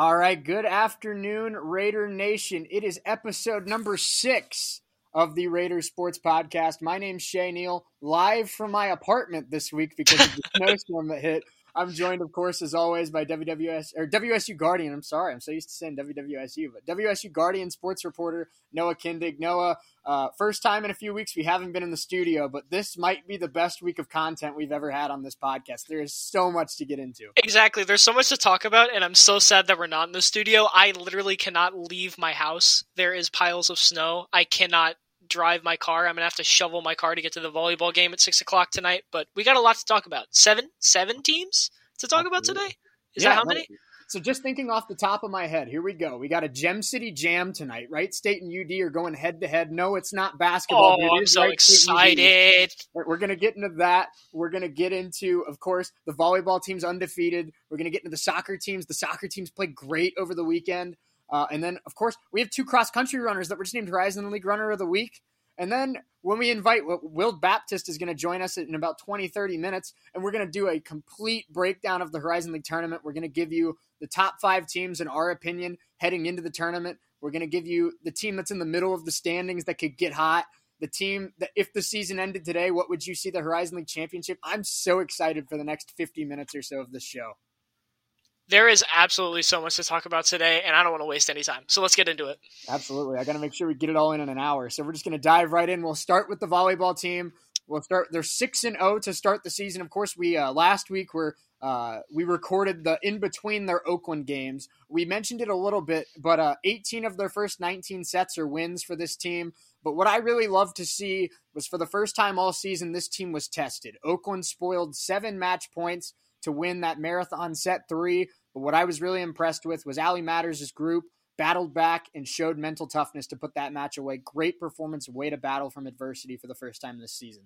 All right, good afternoon, Raider Nation. It is episode number six of the Raider Sports Podcast. My name's Shay Neal, live from my apartment this week because of the snowstorm that hit. I'm joined, of course, as always, by WWS or WSU Guardian. I'm sorry, I'm so used to saying WWSU, but WSU Guardian sports reporter Noah Kindig. Noah, uh, first time in a few weeks we haven't been in the studio, but this might be the best week of content we've ever had on this podcast. There is so much to get into. Exactly, there's so much to talk about, and I'm so sad that we're not in the studio. I literally cannot leave my house. There is piles of snow. I cannot drive my car. I'm gonna have to shovel my car to get to the volleyball game at six o'clock tonight. But we got a lot to talk about. Seven, seven teams to talk about today. Is yeah, that how many? So just thinking off the top of my head, here we go. We got a Gem City Jam tonight, right? State and UD are going head to head. No, it's not basketball. Oh, I'm so excited. We're to get into that. We're to get into, of course, the volleyball team's undefeated. We're to get into the soccer teams. The soccer teams played great over the weekend. Uh, and then, of course, we have two cross country runners that were just named Horizon League Runner of the Week. And then when we invite Will Baptist is going to join us in about 20, 30 minutes, and we're going to do a complete breakdown of the Horizon League tournament. We're going to give you the top five teams, in our opinion, heading into the tournament. We're going to give you the team that's in the middle of the standings that could get hot. The team that, if the season ended today, what would you see the Horizon League championship? I'm so excited for the next 50 minutes or so of this show there is absolutely so much to talk about today, and I don't want to waste any time. So let's get into it. Absolutely. I got to make sure we get it all in in an hour. So we're just going to dive right in. We'll start with the volleyball team. We'll start. They're six and zero oh to start the season. Of course, we uh, last week were uh, we recorded the in between their Oakland games. We mentioned it a little bit, but uh, 18 of their first 19 sets are wins for this team. But what I really love to see was for the first time all season, this team was tested. Oakland spoiled seven match points to win that marathon set three. But what I was really impressed with was Alli Matters' group battled back and showed mental toughness to put that match away. Great performance, way to battle from adversity for the first time this season.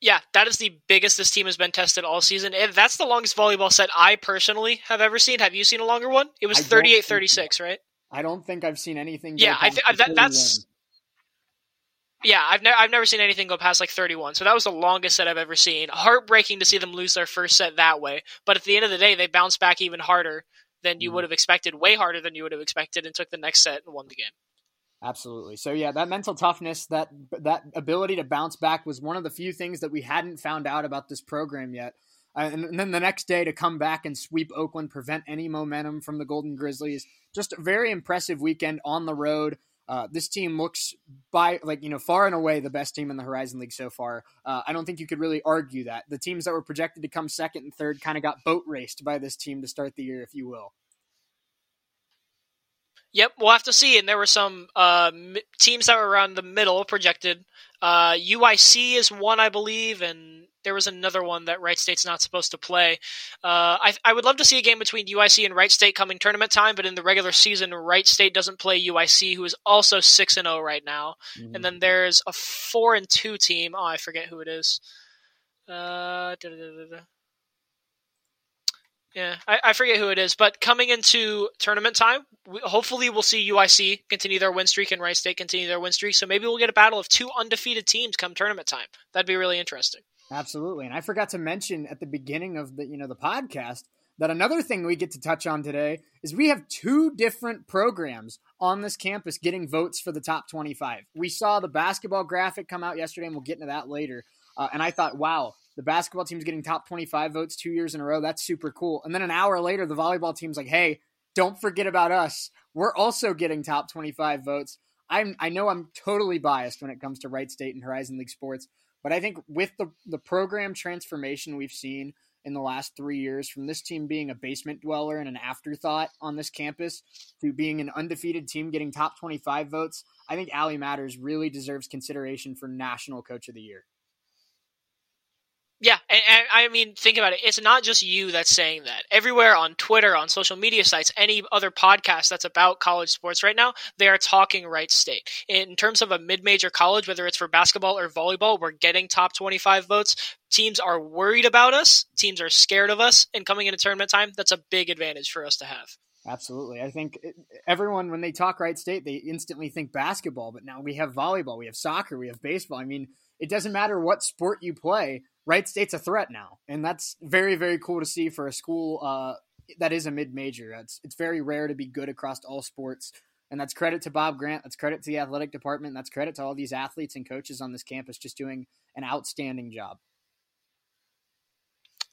Yeah, that is the biggest this team has been tested all season. And That's the longest volleyball set I personally have ever seen. Have you seen a longer one? It was 38 36, right? I don't think I've seen anything. Yeah, I th- that, that's yeah, I've never I've never seen anything go past like 31. So that was the longest set I've ever seen. Heartbreaking to see them lose their first set that way. But at the end of the day, they bounced back even harder than you mm would have expected, way harder than you would have expected, and took the next set and won the game. Absolutely. So yeah, that mental toughness, that that ability to bounce back was one of the few things that we hadn't found out about this program yet. Uh, and, and, then the next day to come back and sweep Oakland, prevent any momentum from the Golden Grizzlies. Just a very impressive weekend on the road. Uh, this team looks by like you know far and away the best team in the Horizon League so far. Uh, I don't think you could really argue that the teams that were projected to come second and third kind of got boat raced by this team to start the year, if you will. Yep, we'll have to see. And there were some uh, teams that were around the middle projected. Uh, UIC is one, I believe, and there was another one that Wright State's not supposed to play. Uh, I, I would love to see a game between UIC and Wright State coming tournament time, but in the regular season, Wright State doesn't play UIC, who is also six and zero oh right now. Mm-hmm. And then there's a four and two team. Oh, I forget who it is. Uh, yeah, I, I, forget who it is, but coming into tournament time, we, hopefully we'll see UIC continue their win streak and Wright State continue their win streak. So maybe we'll get a battle of two undefeated teams come tournament time. That'd be really interesting. Absolutely. And I forgot to mention at the beginning of the, you know, the podcast that another thing we get to touch on today is we have two different programs on this campus getting votes for the top 25. We saw the basketball graphic come out yesterday and we'll get into that later. Uh, and I thought, wow, the basketball team's getting top 25 votes two years in a row. That's super cool. And then an hour later, the volleyball team's like, hey, don't forget about us. We're also getting top 25 votes. I'm, I know I'm totally biased when it comes to Wright State and Horizon League sports, but I think with the the program transformation we've seen in the last three years, from this team being a basement dweller and an afterthought on this campus to being an undefeated team getting top 25 votes, I think Alli Matters really deserves consideration for National Coach of the Year. Yeah, and, and, I mean, think about it. It's not just you that's saying that. Everywhere on Twitter, on social media sites, any other podcast that's about college sports right now, they are talking Wright State. In terms of a mid-major college, whether it's for basketball or volleyball, we're getting top 25 votes. Teams are worried about us. Teams are scared of us. And coming into tournament time, that's a big advantage for us to have. Absolutely. I think eh, everyone, when they talk Wright State, they instantly think basketball, but now we have volleyball, we have soccer, we have baseball. I mean, it doesn't matter what sport you play Wright State's a threat now, and that's very very cool to see for a school uh, that is a mid major. It's it's very rare to be good across all sports. And that's credit to Bob Grant. That's credit to the athletic department. That's credit to all these athletes and coaches on this campus just doing an outstanding job.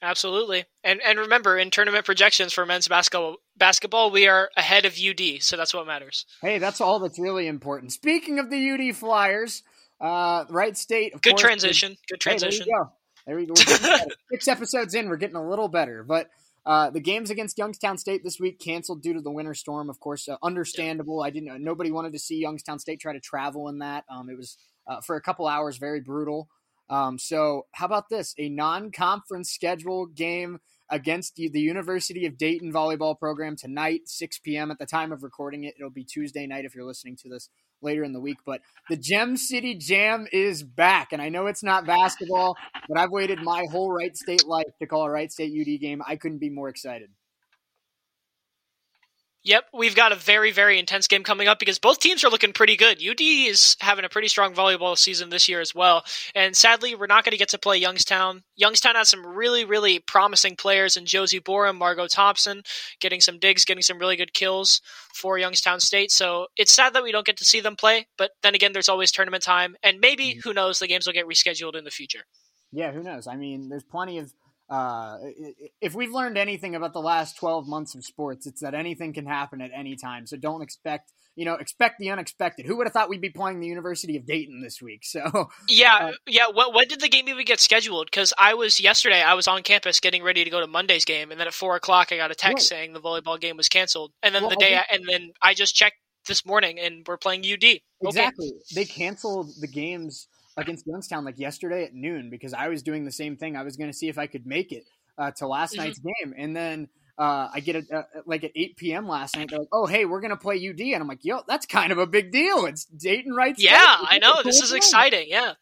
Absolutely. And and remember in tournament projections for men's basketball basketball we are ahead of UD, so that's what matters. Hey, that's all that's really important. Speaking of the UD Flyers, uh Wright State Good course, transition. Good transition. Hey, there There we go. Six episodes in, we're getting a little better. But uh, the games against Youngstown State this week canceled due to the winter storm. Of course, uh, understandable. I didn't. Nobody wanted to see Youngstown State try to travel in that. Um, it was uh, for a couple hours very brutal. Um, so, how about this? A non conference schedule game against the, University of Dayton volleyball program tonight, 6 p.m. at the time of recording it. It'll be Tuesday night if you're listening to this later in the week. But the Gem City Jam is back. And I know it's not basketball, but I've waited my whole Wright State life to call a Wright State UD game. I couldn't be more excited. Yep, we've got a very, very intense game coming up because both teams are looking pretty good. UD is having a pretty strong volleyball season this year as well. And sadly, we're not going to get to play Youngstown. Youngstown has some really, really promising players in Josie Borum, Margot Thompson, getting some digs, getting some really good kills for Youngstown State. So it's sad that we don't get to see them play. But then again, there's always tournament time. And maybe, mm-hmm. who knows, the games will get rescheduled in the future. Yeah, who knows? I mean, there's plenty of uh, if we've learned anything about the last 12 months of sports, it's that anything can happen at any time. So don't expect, you know, expect the unexpected. Who would have thought we'd be playing the University of Dayton this week? So yeah, uh, yeah. What, when did the game even get scheduled? Because I was yesterday, I was on campus getting ready to go to Monday's game, and then at four o'clock, I got a text right. saying the volleyball game was canceled. And then well, the day, I, and then I just checked this morning, and we're playing UD. Exactly, okay. they canceled the games against Youngstown like yesterday at noon because I was doing the same thing. I was going to see if I could make it uh, to last mm-hmm. night's game, and then uh, I get it uh, like at 8 p.m. last night. They're like, "Oh, hey, we're gonna play UD," and I'm like, "Yo, that's kind of a big deal. It's Dayton right?" Yeah, I know. Cool this is thing. exciting. Yeah.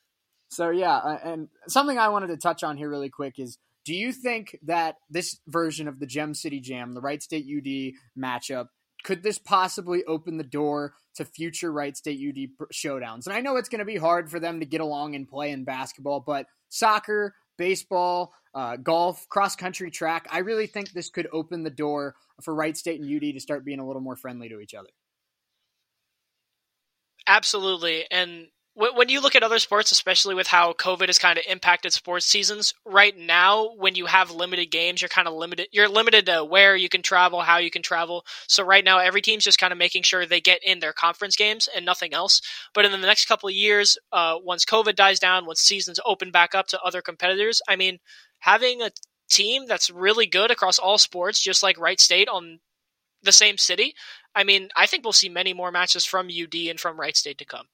So yeah, uh, and something I wanted to touch on here really quick is. Do you think that this version of the Gem City Jam, the Wright State UD matchup, could this possibly open the door to future Wright State UD showdowns? And I know it's going to be hard for them to get along and play in basketball, but soccer, baseball, uh, golf, cross country, track. I really think this could open the door for Wright State and UD to start being a little more friendly to each other. Absolutely. And when you look at other sports, especially with how COVID has kind of impacted sports seasons, right now when you have limited games, you're kind of limited. You're limited to where you can travel, how you can travel. So right now, every team's just kind of making sure they get in their conference games and nothing else. But in the next couple of years, uh, once COVID dies down, once seasons open back up to other competitors, I mean, having a team that's really good across all sports, just like Wright State on the same city, I mean, I think we'll see many more matches from UD and from Wright State to come.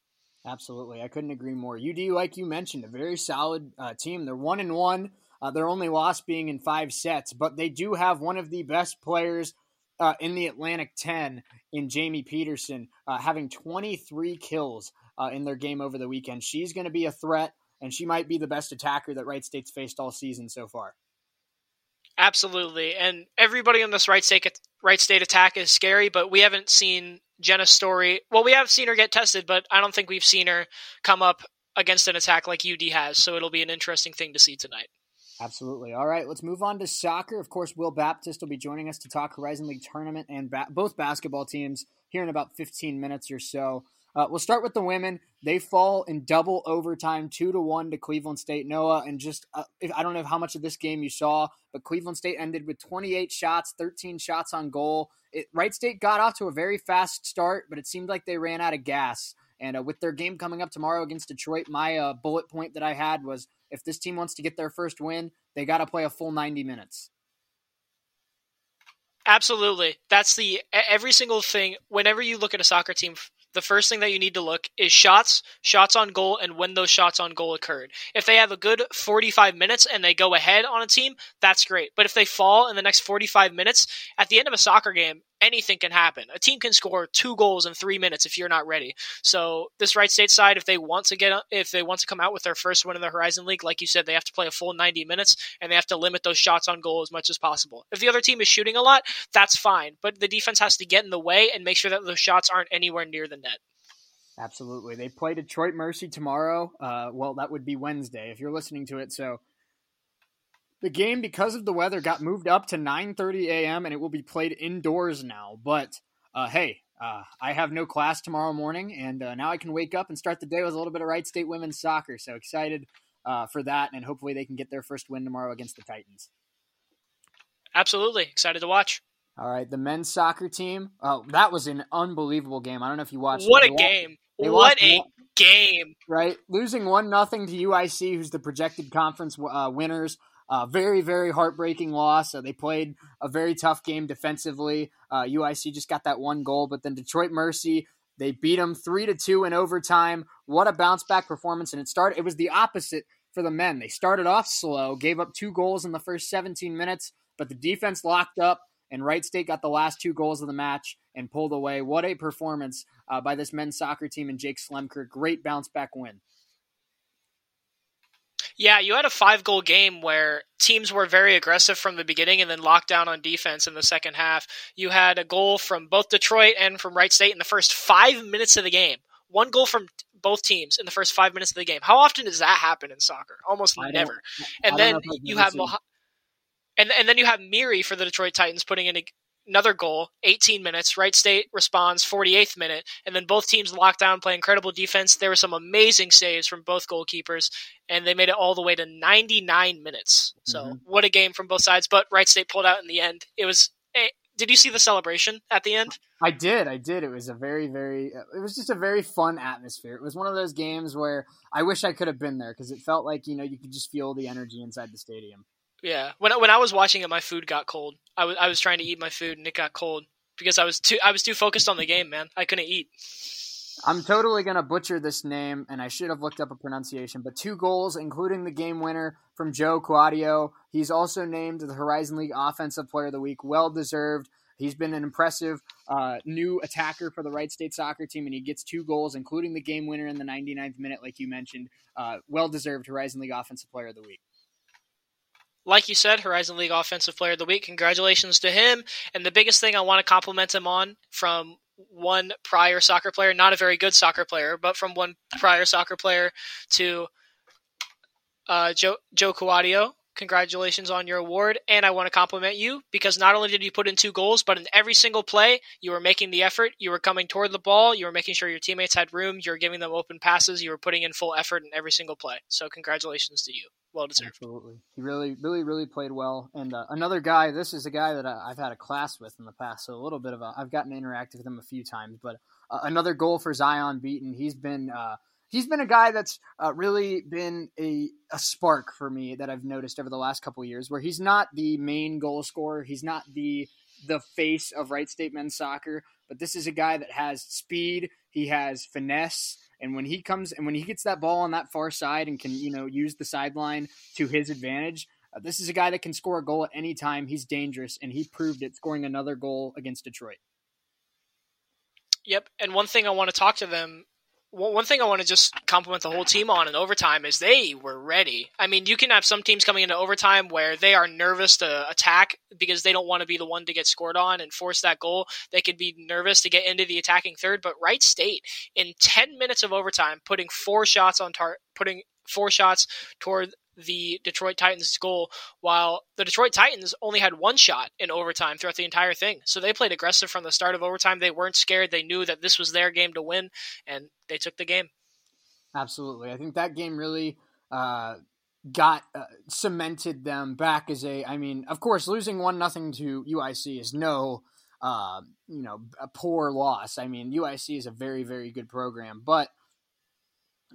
Absolutely, I couldn't agree more. UD, like you mentioned, a very solid uh, team. They're one and one. Uh, their only loss being in five sets, but they do have one of the best players uh, in the Atlantic 10 in Jamie Peterson, uh, having 23 kills uh, in their game over the weekend. She's going to be a threat, and she might be the best attacker that Wright State's faced all season so far. Absolutely, and everybody on this Wright State Wright State attack is scary, but we haven't seen Jenna Story. Well, we have seen her get tested, but I don't think we've seen her come up against an attack like UD has. So it'll be an interesting thing to see tonight. Absolutely. All right, let's move on to soccer. Of course, Will Baptist will be joining us to talk Horizon League tournament and ba- both basketball teams here in about 15 minutes or so. Uh, we'll start with the women. They fall in double overtime, two to one to Cleveland State. Noah, and just uh, I don't know how much of this game you saw, but Cleveland State ended with 28 shots, 13 shots on goal. It, Wright State got off to a very fast start, but it seemed like they ran out of gas. And uh, with their game coming up tomorrow against Detroit, my uh, bullet point that I had was if this team wants to get their first win, they got to play a full 90 minutes. Absolutely. That's the every single thing. Whenever you look at a soccer team the first thing that you need to look is shots, shots on goal, and when those shots on goal occurred. If they have a good 45 minutes and they go ahead on a team, that's great. But if they fall in the next 45 minutes, at the end of a soccer game, anything can happen. A team can score two goals in three minutes if you're not ready. So this Wright State side, if they want to get, if they want to come out with their first win in the Horizon League, like you said, they have to play a full 90 minutes and they have to limit those shots on goal as much as possible. If the other team is shooting a lot, that's fine, but the defense has to get in the way and make sure that those shots aren't anywhere near the net. Absolutely. They play Detroit Mercy tomorrow. Uh, well, that would be Wednesday if you're listening to it. So The game, because of the weather, got moved up to 9:30 a.m. and it will be played indoors now. But uh, hey, uh, I have no class tomorrow morning, and uh, now I can wake up and start the day with a little bit of Wright State women's soccer. So excited uh, for that, and hopefully they can get their first win tomorrow against the Titans. Absolutely excited to watch. All right, the men's soccer team. Oh, that was an unbelievable game. I don't know if you watched. What it. a game! What a one, game! Right, losing one nothing to UIC, who's the projected conference uh, winners. Uh, very, very heartbreaking loss. Uh, they played a very tough game defensively. Uh, UIC just got that one goal, but then Detroit Mercy they beat them three to two in overtime. What a bounce back performance! And it started. It was the opposite for the men. They started off slow, gave up two goals in the first 17 minutes, but the defense locked up and Wright State got the last two goals of the match and pulled away. What a performance uh, by this men's soccer team and Jake Slemker. Great bounce back win. Yeah, you had a five goal game where teams were very aggressive from the beginning and then locked down on defense in the second half. You had a goal from both Detroit and from Wright State in the first five minutes of the game. One goal from both teams in the first five minutes of the game. How often does that happen in soccer? Almost I never. And then you have Moh- and and then you have Miri for the Detroit Titans putting in a, another goal, 18 minutes. Wright State responds 48th minute, and then both teams locked down, play incredible defense. There were some amazing saves from both goalkeepers, and they made it all the way to 99 minutes. So mm-hmm. what a game from both sides! But Wright State pulled out in the end. It was. Did you see the celebration at the end? I did. I did. It was a very, very. It was just a very fun atmosphere. It was one of those games where I wish I could have been there because it felt like you know you could just feel the energy inside the stadium. Yeah, when when I was watching it, my food got cold. I was I was trying to eat my food and it got cold because I was too I was too focused on the game, man. I couldn't eat. I'm totally gonna butcher this name, and I should have looked up a pronunciation. But two goals, including the game winner from Joe Quadio. He's also named the Horizon League Offensive Player of the Week. Well deserved. He's been an impressive uh, new attacker for the Wright State soccer team, and he gets two goals, including the game winner in the 99th minute, like you mentioned. Uh, well deserved Horizon League Offensive Player of the Week like you said, Horizon League Offensive Player of the Week. Congratulations to him. And the biggest thing I want to compliment him on from one prior soccer player, not a very good soccer player, but from one prior soccer player to uh, Joe Joe Cuadio, Congratulations on your award, and I want to compliment you because not only did you put in two goals, but in every single play, you were making the effort, you were coming toward the ball, you were making sure your teammates had room, you were giving them open passes, you were putting in full effort in every single play. So, congratulations to you. Well deserved. Absolutely. He really, really, really played well. And uh, another guy, this is a guy that I've had a class with in the past, so a little bit of a, I've gotten to interact with him a few times, but uh, another goal for Zion Beaton. He's been, uh, he's been a guy that's uh, really been a, a spark for me that I've noticed over the last couple years, where he's not the main goal scorer, he's not the the face of Wright State men's soccer, but this is a guy that has speed, he has finesse, and when he comes and when he gets that ball on that far side and can you know use the sideline to his advantage. Uh, this is a guy that can score a goal at any time. He's dangerous, and he proved it, scoring another goal against Detroit. Yep, and one thing I want to talk to them one thing I want to just compliment the whole team on in overtime is they were ready. I mean, you can have some teams coming into overtime where they are nervous to attack because they don't want to be the one to get scored on and force that goal. They could be nervous to get into the attacking third, but Wright State in 10 minutes of overtime putting four shots on tar- putting four shots toward the Detroit Titans' goal, while the Detroit Titans only had one shot in overtime throughout the entire thing. So they played aggressive from the start of overtime. They weren't scared. They knew that this was their game to win, and they took the game. Absolutely. I think that game really uh, got uh, cemented them back as a. I mean, of course, losing one nothing to UIC is no. Uh, you know, a poor loss. I mean, UIC is a very, very good program, but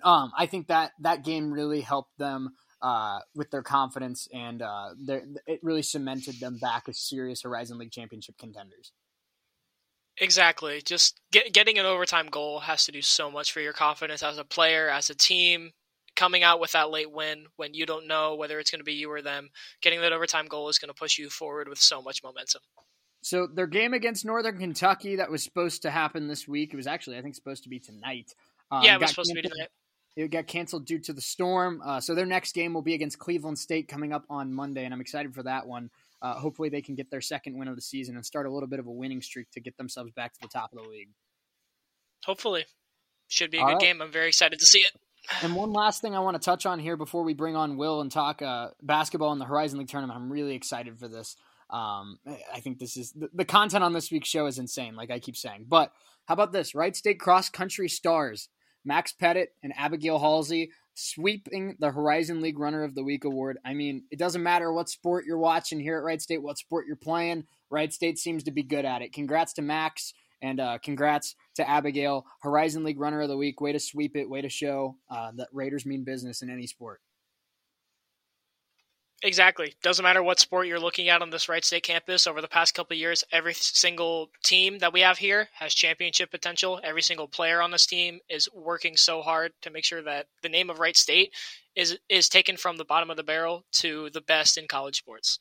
um, I think that that game really helped them uh, with their confidence, and uh, it really cemented them back as serious Horizon League championship contenders. Exactly. Just get, getting an overtime goal has to do so much for your confidence as a player, as a team. Coming out with that late win when you don't know whether it's going to be you or them, getting that overtime goal is going to push you forward with so much momentum. So their game against Northern Kentucky that was supposed to happen this week. It was actually, I think, supposed to be tonight. Um, yeah, it was supposed to be tonight. It got canceled due to the storm. Uh, so their next game will be against Cleveland State coming up on Monday, and I'm excited for that one. Uh, hopefully, they can get their second win of the season and start a little bit of a winning streak to get themselves back to the top of the league. Hopefully, should be a All good right. game. I'm very excited to see it. And one last thing I want to touch on here before we bring on Will and talk uh, basketball in the Horizon League tournament. I'm really excited for this. Um, I think this is the, the, content on this week's show is insane, like I keep saying. But how about this? Wright State cross country stars Max Pettit and Abigail Halsey sweeping the Horizon League Runner of the Week award. I mean, it doesn't matter what sport you're watching here at Wright State, what sport you're playing. Wright State seems to be good at it. Congrats to Max and uh, congrats to Abigail, Horizon League Runner of the Week. Way to sweep it. Way to show uh, that Raiders mean business in any sport. Exactly. Doesn't matter what sport you're looking at on this Wright State campus. Over the past couple years, every single team that we have here has championship potential. Every single player on this team is working so hard to make sure that the name of Wright State is is taken from the bottom of the barrel to the best in college sports.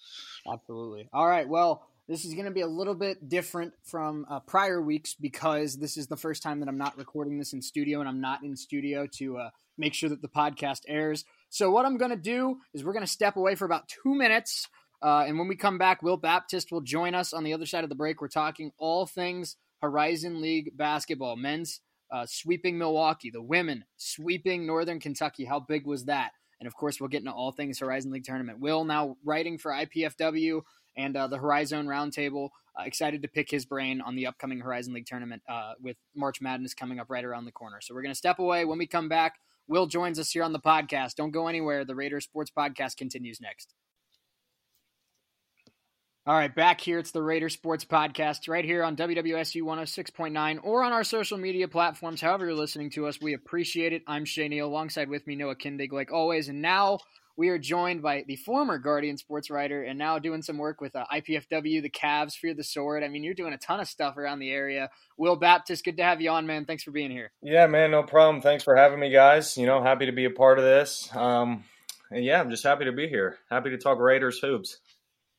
Absolutely. All right. Well, this is going to be a little bit different from uh, prior weeks because this is the first time that I'm not recording this in studio and I'm not in studio to uh, make sure that the podcast airs. So, what I'm going to do is we're going to step away for about two minutes. Uh, and when we come back, Will Baptist will join us on the other side of the break. We're talking all things Horizon League basketball, men's uh, sweeping Milwaukee, the women sweeping Northern Kentucky. How big was that? And of course, we'll get into all things Horizon League tournament. Will now writing for IPFW and uh, the Horizon Roundtable. Uh, excited to pick his brain on the upcoming Horizon League tournament uh, with March Madness coming up right around the corner. So we're going to step away. When we come back, Will joins us here on the podcast. Don't go anywhere. The Raiders Sports Podcast continues next. All right, back here. It's the Raider Sports Podcast right here on WWSU 106.9 or on our social media platforms. However, you're listening to us, we appreciate it. I'm Shay Neal, alongside with me, Noah Kindig, like always. And now we are joined by the former Guardian sports writer and now doing some work with uh, IPFW, the Cavs, Fear the Sword. I mean, you're doing a ton of stuff around the area. Will Baptist, good to have you on, man. Thanks for being here. Yeah, man, no problem. Thanks for having me, guys. You know, happy to be a part of this. Um, and yeah, I'm just happy to be here. Happy to talk Raiders hoops.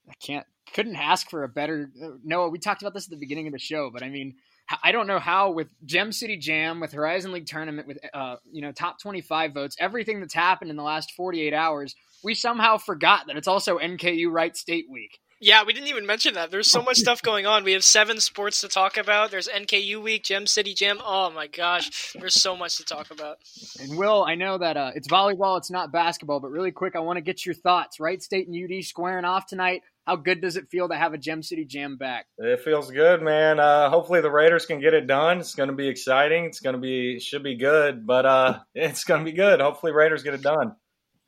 I can't, couldn't ask for a better. Uh, Noah, we talked about this at the beginning of the show, but I mean, I don't know how with Gem City Jam, with Horizon League tournament, with uh, you know top twenty five votes, everything that's happened in the last forty eight hours, we somehow forgot that it's also NKU Wright State Week. Yeah, we didn't even mention that. There's so much stuff going on. We have seven sports to talk about. There's NKU Week, Gem City Jam. Oh my gosh, there's so much to talk about. And Will, I know that uh, it's volleyball, it's not basketball, but really quick, I want to get your thoughts. Wright State and UD squaring off tonight. How good does it feel to have a Gem City Jam back? It feels good, man. Uh, hopefully the Raiders can get it done. It's going to be exciting. It's going to be should be good, but uh, it's going to be good. Hopefully Raiders get it done.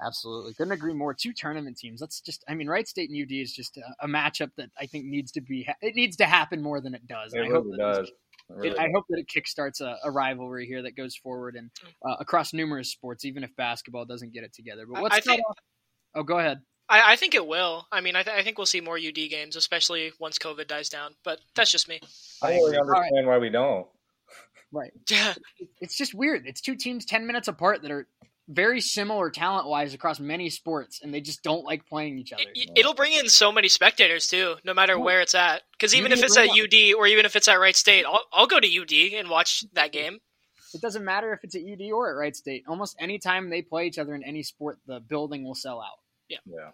Absolutely, couldn't agree more. Two tournament teams. That's just, I mean, Wright State and UD is just a, a matchup that I think needs to be. It needs to happen more than it does. It I really hope does. Really it, I hope that it kickstarts a, a, rivalry here that goes forward and uh, across numerous sports, even if basketball doesn't get it together. But what's I think, Oh, go ahead. I, I, think it will. I mean, I, th- I, think we'll see more UD games, especially once COVID dies down. But that's just me. I don't really understand right. why we don't. Right. Yeah. It's just weird. It's two teams ten minutes apart that are very similar talent wise across many sports, and they just don't like playing each other. It, will bring in so many spectators too, no matter where it's at. Because even if it's at UD or even if it's at Wright State, I'll, I'll go to UD and watch that game. It doesn't matter if it's at UD or at Wright State. Almost any time they play each other in any sport, the building will sell out. Yeah. Yeah.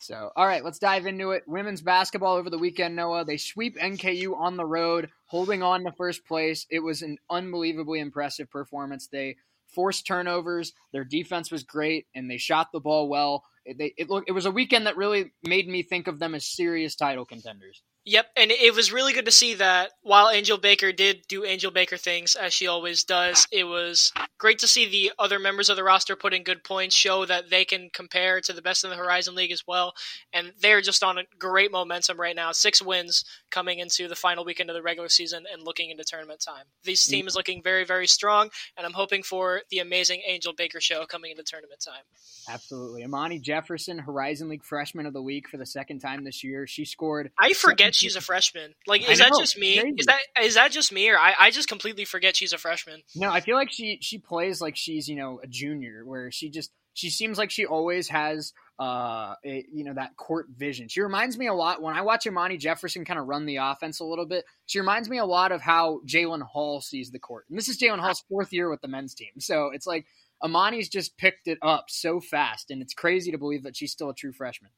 So, all right, let's dive into it. Women's basketball over the weekend, Noah. They sweep NKU on the road, holding on to first place. It was an unbelievably impressive performance. They forced turnovers. Their defense was great, and they shot the ball well. It, they, it, look, it was a weekend that really made me think of them as serious title contenders. Yep, and it was really good to see that while Angel Baker did do Angel Baker things as she always does, it was great to see the other members of the roster put in good points, show that they can compare to the best in the Horizon League as well. And they're just on a great momentum right now. Six wins coming into the final weekend of the regular season and looking into tournament time. This team is looking very, very strong, and I'm hoping for the amazing Angel Baker show coming into tournament time. Absolutely. Amani Jefferson, Horizon League Freshman of the Week for the second time this year. She scored. I forget she's a freshman. Like, is that just me? Is that is that just me, or I, I just completely forget she's a freshman? No, I feel like she she plays like she's you know a junior, where she just she seems like she always has uh a, you know that court vision. She reminds me a lot when I watch Imani Jefferson kind of run the offense a little bit. She reminds me a lot of how Jaylon Hall sees the court, and this is Jaylon Hall's fourth year with the men's team, so it's like. Amani's just picked it up so fast, and it's crazy to believe that she's still a true freshman.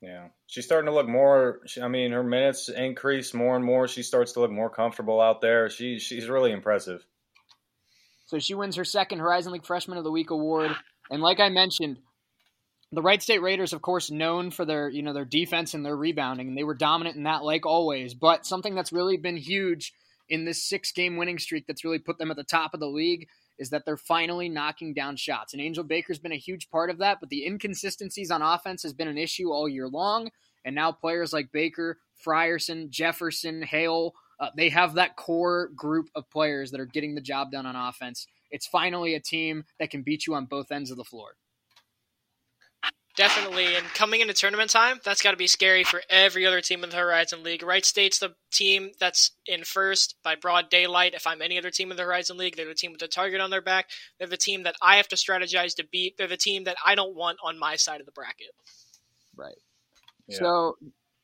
Yeah, she's starting to look more. I mean, her minutes increase more and more. She starts to look more comfortable out there. She she's really impressive. So she wins her second Horizon League Freshman of the Week award. And like I mentioned, the Wright State Raiders, of course, known for their you know their defense and their rebounding, and they were dominant in that like always. But something that's really been huge in this six game winning streak that's really put them at the top of the league is that they're finally knocking down shots. And Angel Baker's been a huge part of that, but the inconsistencies on offense has been an issue all year long. And now players like Baker, Frierson, Jefferson, Hale, uh, they have that core group of players that are getting the job done on offense. It's finally a team that can beat you on both ends of the floor. Definitely, and coming into tournament time, that's got to be scary for every other team in the Horizon League. Wright State's the team that's in first by broad daylight. If I'm any other team in the Horizon League, they're the team with the target on their back. They're the team that I have to strategize to beat. They're the team that I don't want on my side of the bracket. Right. Yeah. So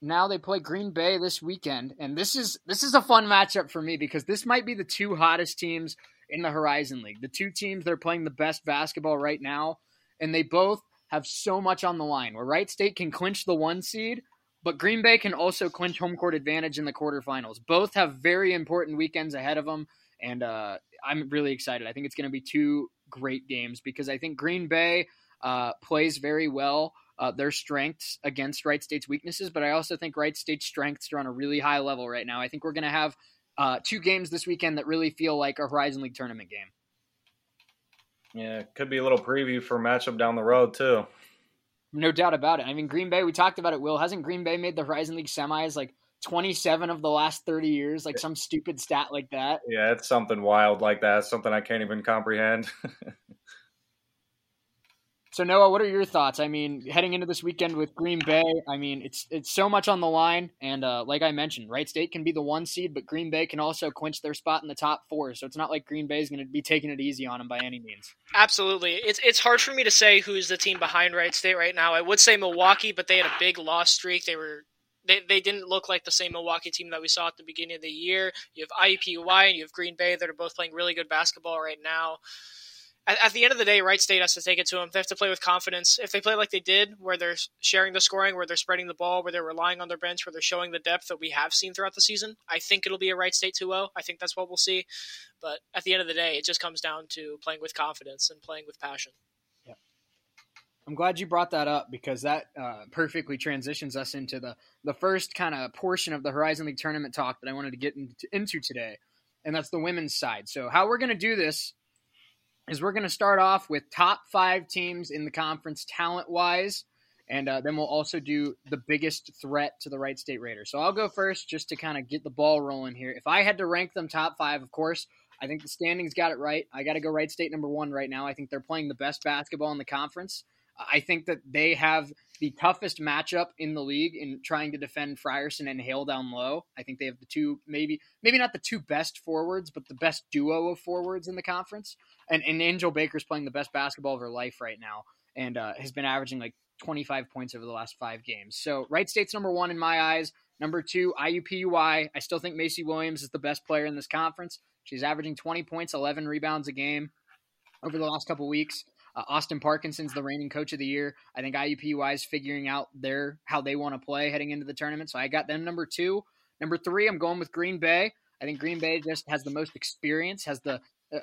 now they play Green Bay this weekend, and this is this is a fun matchup for me because this might be the two hottest teams in the Horizon League. The two teams that are playing the best basketball right now, and they both have so much on the line. Where Wright State can clinch the one seed, but Green Bay can also clinch home court advantage in the quarterfinals. Both have very important weekends ahead of them, and uh, I'm really excited. I think it's going to be two great games because I think Green Bay uh, plays very well. Uh, their strengths against Wright State's weaknesses, but I also think Wright State's strengths are on a really high level right now. I think we're going to have uh, two games this weekend that really feel like a Horizon League tournament game. Yeah, could be a little preview for a matchup down the road too. No doubt about it. I mean, Green Bay. We talked about it. Will hasn't Green Bay made the Horizon League semis like 27 of the last 30 years, like some stupid stat like that? Yeah, it's something wild like that. Something I can't even comprehend. So Noah, what are your thoughts? I mean, heading into this weekend with Green Bay, I mean, it's it's so much on the line, and uh, like I mentioned, Wright State can be the one seed, but Green Bay can also clinch their spot in the top four. So it's not like Green Bay is going to be taking it easy on them by any means. Absolutely, it's it's hard for me to say who's the team behind Wright State right now. I would say Milwaukee, but they had a big loss streak. They were they, they didn't look like the same Milwaukee team that we saw at the beginning of the year. You have IUPUI and you have Green Bay that are both playing really good basketball right now at, at, the end of the day, Wright State has to take it to them. They have to play with confidence. If they play like they did, where they're sharing the scoring, where they're spreading the ball, where they're relying on their bench, where they're showing the depth that we have seen throughout the season, I think it'll be a Wright State 2 0. I think that's what we'll see. But at the end of the day, it just comes down to playing with confidence and playing with passion. Yeah. I'm glad you brought that up because that uh, perfectly transitions us into the, the first kind of portion of the Horizon League tournament talk that I wanted to get into, into today, and that's the women's side. So, how we're going to do this is we're going to start off with top five teams in the conference talent wise. And uh, then we'll also do the biggest threat to the Wright State Raiders. So I'll go first just to kind of get the ball rolling here. If I had to rank them top five, of course, I think the standings got it right. I got to go Wright State number one right now. I think they're playing the best basketball in the conference. I think that they have the toughest matchup in the league in trying to defend Frierson and Hale down low. I think they have the two, maybe maybe not the two best forwards, but the best duo of forwards in the conference. And, and Angel Baker's playing the best basketball of her life right now, and uh, has been averaging like 25 points over the last five games. So Wright State's number one in my eyes. Number two, IUPUI. I still think Macee Williams is the best player in this conference. She's averaging 20 points, 11 rebounds a game over the last couple weeks. Uh, Austin Parkinson's the reigning coach of the year. I think IUPUI is figuring out their how they want to play heading into the tournament. So I got them number two. Number three, I'm going with Green Bay. I think Green Bay just has the most experience, has the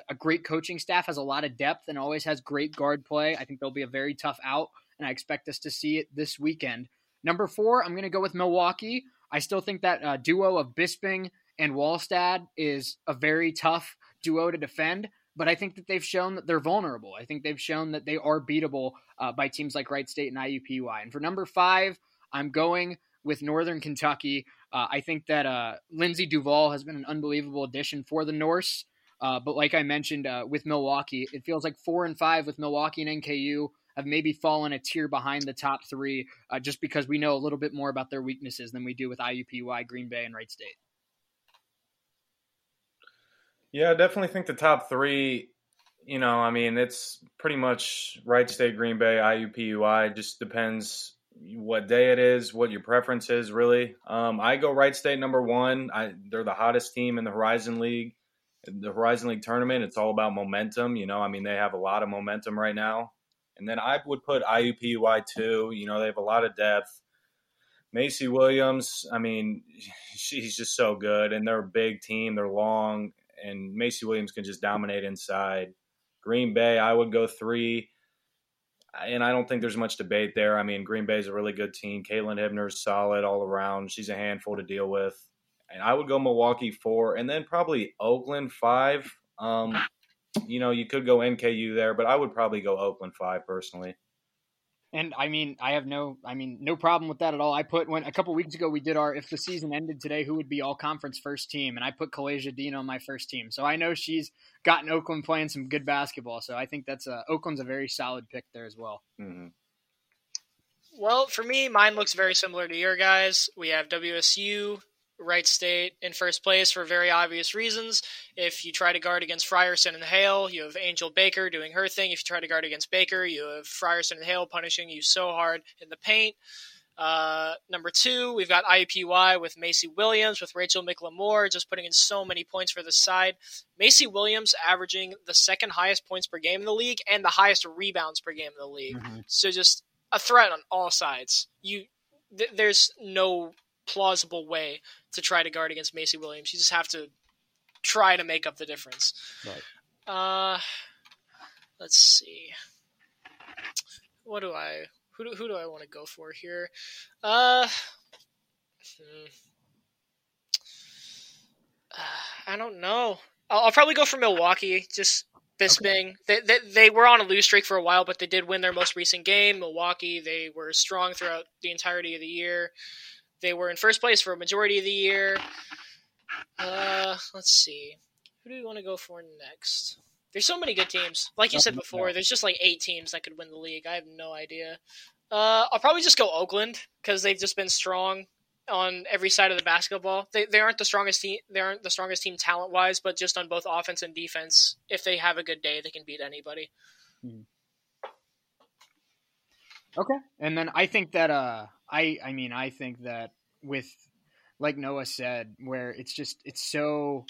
a great coaching staff, has a lot of depth, and always has great guard play. I think they'll be a very tough out, and I expect us to see it this weekend. Number four, I'm going to go with Milwaukee. I still think that uh, duo of Bisping and Walstad is a very tough duo to defend but I think that they've shown that they're vulnerable. I think they've shown that they are beatable uh, by teams like Wright State and IUPUI. And for number five, I'm going with Northern Kentucky. Uh, I think that uh, Lindsay Duval has been an unbelievable addition for the Norse. Uh, but like I mentioned uh, with Milwaukee, it feels like four and five with Milwaukee and NKU have maybe fallen a tier behind the top three uh, just because we know a little bit more about their weaknesses than we do with IUPUI, Green Bay, and Wright State. Yeah, I definitely think the top three, you know, I mean, it's pretty much Wright State, Green Bay, IUPUI. Just depends what day it is, what your preference is, really. Um, I go Wright State number one. I, they're the hottest team in the Horizon League. The Horizon League tournament, it's all about momentum. You know, I mean, they have a lot of momentum right now. And then I would put IUPUI two. You know, they have a lot of depth. Macee Williams, I mean, she's just so good, and they're a big team. They're long, and Macee Williams can just dominate inside. Green Bay, I would go three. And I don't think there's much debate there. I mean, Green Bay is a really good team. Caitlin Hibner's solid all around. She's a handful to deal with. And I would go Milwaukee four, and then probably Oakland five. Um, you know, you could go NKU there, but I would probably go Oakland five personally. And I mean, I have no, I mean, no problem with that at all. I put when a couple weeks ago we did our if the season ended today, who would be all conference first team, and I put Kahlaijah Dean on my first team. So I know she's gotten Oakland playing some good basketball. So I think that's a Oakland's a very solid pick there as well. Mm-hmm. Well, for me, mine looks very similar to your guys. We have WSU, Wright State in first place for very obvious reasons. If you try to guard against Frierson and Hale, you have Angel Baker doing her thing. If you try to guard against Baker, you have Frierson and Hale punishing you so hard in the paint. Uh, number two, we've got IUPUI with Macee Williams, with Rachel McLimore, just putting in so many points for the side. Macee Williams averaging the second highest points per game in the league and the highest rebounds per game in the league. Mm-hmm. So just a threat on all sides. You, th- there's no plausible way to try to guard against Macee Williams. You just have to try to make up the difference. Right. Uh, let's see. What do I? Who do, who do I want to go for here? Uh, hmm. uh I don't know. I'll, I'll, probably go for Milwaukee. Just Bisping. Okay. They, they they were on a lose streak for a while, but they did win their most recent game. Milwaukee. They were strong throughout the entirety of the year. They were in first place for a majority of the year. Uh, let's see. Who do we want to go for next? There's so many good teams. Like you said before, there's just like eight teams that could win the league. I have no idea. Uh, I'll probably just go Oakland because they've just been strong on every side of the basketball. They, they aren't the strongest team. They aren't the strongest team talent wise, but just on both offense and defense, if they have a good day, they can beat anybody. Hmm. Okay, and then I think that uh, I I mean I think that with like Noah said, where it's just it's so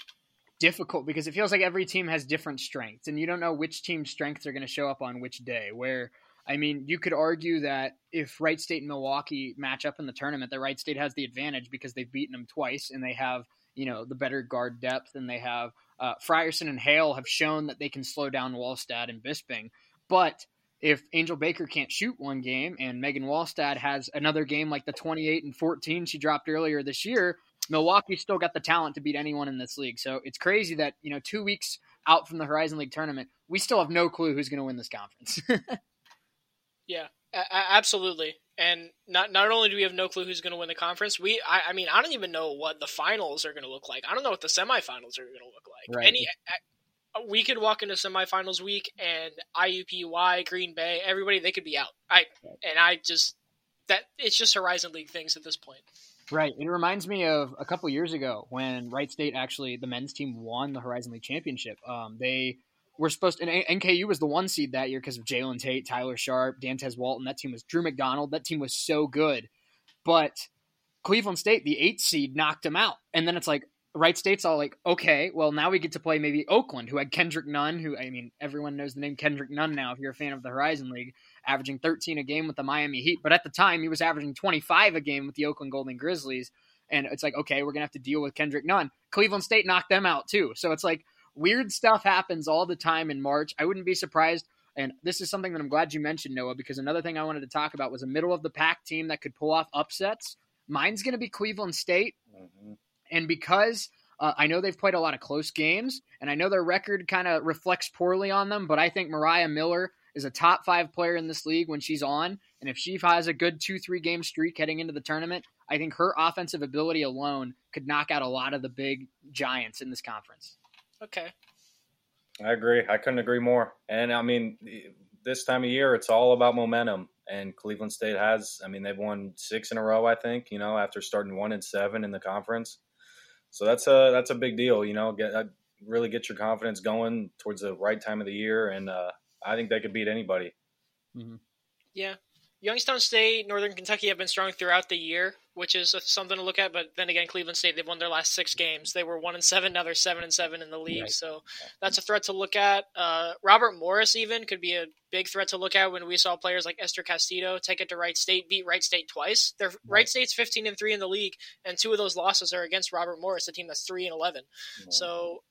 difficult because it feels like every team has different strengths, and you don't know which team's strengths are going to show up on which day. Where I mean, you could argue that if Wright State and Milwaukee match up in the tournament, that Wright State has the advantage because they've beaten them twice and they have you know the better guard depth and they have uh, Frierson and Hale have shown that they can slow down Walstad and Bisping, but if Angel Baker can't shoot one game and Megan Walstad has another game like the 28 and 14 she dropped earlier this year, Milwaukee's still got the talent to beat anyone in this league. So it's crazy that, you know, two weeks out from the Horizon League tournament, we still have no clue who's going to win this conference. yeah, a- absolutely. And not not only do we have no clue who's going to win the conference, we I, I, mean I don't even know what the finals are going to look like. I don't know what the semifinals are going to look like. Right. Any we could walk into semifinals week and IUPUI, Green Bay, everybody they could be out. I and I just that it's just Horizon League things at this point. Right. It reminds me of a couple years ago when Wright State actually the men's team won the Horizon League championship. Um, they were supposed to, and NKU was the one seed that year because of Jalen Tate, Tyler Sharp, Dantez Walton. That team was Drew McDonald. That team was so good, but Cleveland State, the eighth seed, knocked them out. And then it's like, Wright State's all like, okay, well now we get to play maybe Oakland, who had Kendrick Nunn, who I mean everyone knows the name Kendrick Nunn now if you're a fan of the Horizon League, averaging 13 a game with the Miami Heat, but at the time he was averaging 25 a game with the Oakland Golden Grizzlies, and it's like, okay, we're gonna have to deal with Kendrick Nunn. Cleveland State knocked them out too, so it's like weird stuff happens all the time in March. I wouldn't be surprised. And this is something that I'm glad you mentioned, Noah, because another thing I wanted to talk about was a middle of the pack team that could pull off upsets. Mine's going to be Cleveland State. Mm-hmm. And because uh, I know they've played a lot of close games, and I know their record kind of reflects poorly on them, but I think Mariah Miller is a top five player in this league when she's on. And if she has a good two, three game streak heading into the tournament, I think her offensive ability alone could knock out a lot of the big giants in this conference. Okay. I agree. I couldn't agree more. And I mean, this time of year, it's all about momentum. And Cleveland State has, I mean, they've won six in a row, I think, you know, after starting one and seven in the conference. So that's a that's a big deal. You know, get uh, really get your confidence going towards the right time of the year, and uh, I think they could beat anybody. Mm-hmm. Yeah, Youngstown State, Northern Kentucky have been strong throughout the year, which is something to look at. But then again, Cleveland State they've won their last six games. They were one and seven, now they're seven and seven in the league. Right. So that's a threat to look at. Uh, Robert Morris even could be a big threat to look at when we saw players like Esther Castedo take it to Wright State, beat Wright State twice. They're, right. Wright State's fifteen and three in the league, and two of those losses are against Robert Morris, a team that's three and eleven. So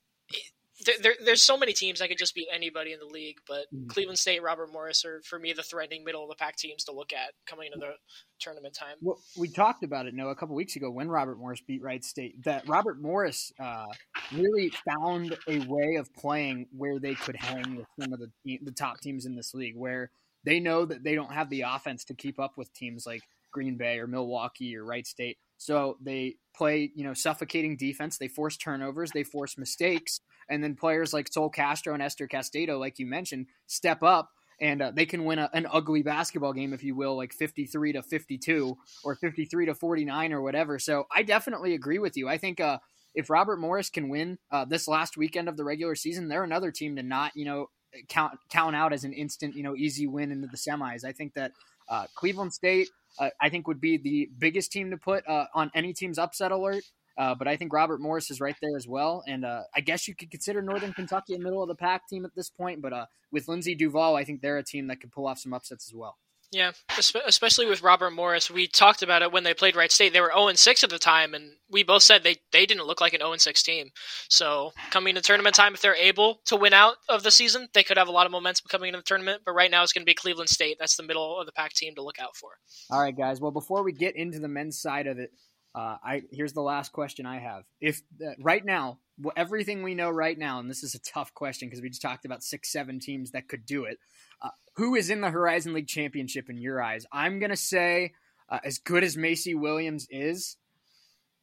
there, there, there's so many teams that could just beat anybody in the league, but Mhm. Cleveland State, Robert Morris are for me the threatening middle of the pack teams to look at coming into the tournament time. Well, we talked about it, no, a couple weeks ago when Robert Morris beat Wright State. That Robert Morris uh, really found a way of playing where they could hang with some of the the top teams in this league, where they know that they don't have the offense to keep up with teams like Green Bay or Milwaukee or Wright State. So they play, you know, suffocating defense. They force turnovers, they force mistakes, and then players like Sol Castro and Esther Castedo, like you mentioned, step up and uh, they can win a, an ugly basketball game, if you will, like 53 to 52 or 53 to 49 or whatever. So I definitely agree with you. I think uh, if Robert Morris can win uh, this last weekend of the regular season, they're another team to not, you know, count count out as an instant, you know, easy win into the semis. I think that uh, Cleveland State, uh, I think, would be the biggest team to put uh, on any team's upset alert. Uh, but I think Robert Morris is right there as well, and uh, I guess you could consider Northern Kentucky a middle of the pack team at this point. But uh, with Lindsey Duval, I think they're a team that could pull off some upsets as well. Yeah, especially with Robert Morris. We talked about it when they played Wright State. They were 0 6 at the time, and we both said they, they didn't look like an 0 6 team. So, coming to tournament time, if they're able to win out of the season, they could have a lot of momentum coming into the tournament. But right now, it's going to be Cleveland State. That's the middle of the pack team to look out for. All right, guys. Well, before we get into the men's side of it, uh, I here's the last question I have. If uh, right now, everything we know right now, and this is a tough question because we just talked about six, seven teams that could do it. Uh, who is in the Horizon League championship in your eyes? I'm gonna say, uh, as good as Macee Williams is,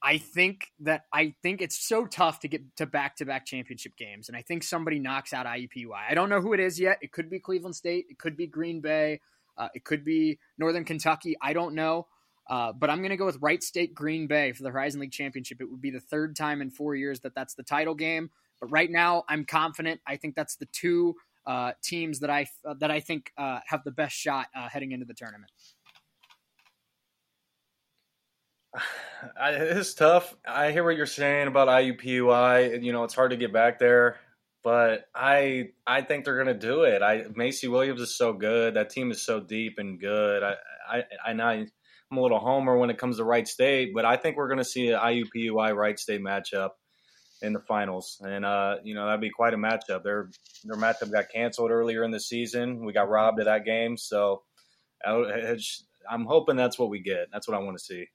I think that I think it's so tough to get to back to back championship games, and I think somebody knocks out IUPUI. I don't know who it is yet. It could be Cleveland State. It could be Green Bay. Uh, it could be Northern Kentucky. I don't know. Uh, but I'm going to go with Wright State Green Bay for the Horizon League Championship. It would be the third time in four years that that's the title game. But right now, I'm confident. I think that's the two uh, teams that I uh, that I think uh, have the best shot uh, heading into the tournament. I, it's tough. I hear what you're saying about IUPUI. You know, it's hard to get back there, but I I think they're gonna do it. I Macee Williams is so good. That team is so deep and good. I I I know I'm a little homer when it comes to Wright State, but I think we're gonna see an IUPUI Wright State matchup in the finals, and uh, you know that'd be quite a matchup. Their their matchup got canceled earlier in the season. We got robbed of that game, so I'm hoping that's what we get. That's what I want to see.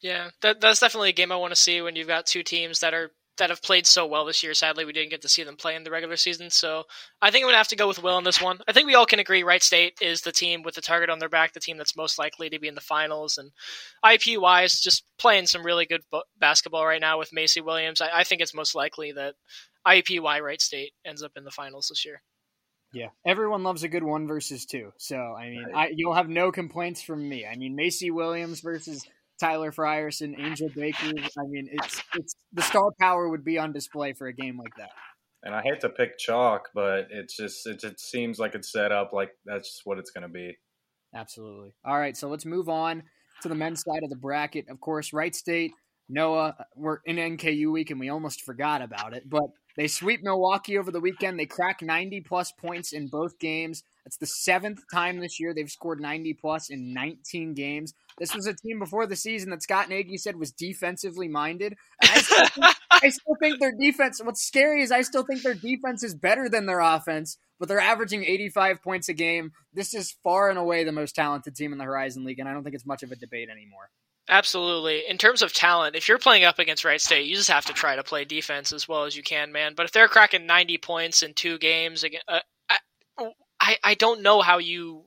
Yeah, that, that's definitely a game I want to see when you've got two teams that are that have played so well this year. Sadly, we didn't get to see them play in the regular season, so I think I'm gonna have to go with Will on this one. I think we all can agree Wright State is the team with the target on their back, the team that's most likely to be in the finals, and IUPUI is just playing some really good basketball right now with Macee Williams. I, I think it's most likely that IUPUI Wright State ends up in the finals this year. Yeah, everyone loves a good one versus two. So I mean, I, you'll have no complaints from me. I mean, Macee Williams versus Tyler Frierson, Angel Baker. I mean, it's it's the star power would be on display for a game like that. And I hate to pick chalk, but it's just it, it seems like it's set up like that's just what it's going to be. Absolutely. All right, so let's move on to the men's side of the bracket. Of course, Wright State, Noah, we're in NKU week and we almost forgot about it, but they sweep Milwaukee over the weekend. They crack 90 plus points in both games. It's the seventh time this year they've scored 90 plus in 19 games. This was a team before the season that Scott Nagy said was defensively minded. I still, think, I still think their defense, what's scary is I still think their defense is better than their offense, but they're averaging 85 points a game. This is far and away the most talented team in the Horizon League, and I don't think it's much of a debate anymore. Absolutely. In terms of talent, if you're playing up against Wright State, you just have to try to play defense as well as you can, man. But if they're cracking 90 points in two games, uh, I, I don't know how you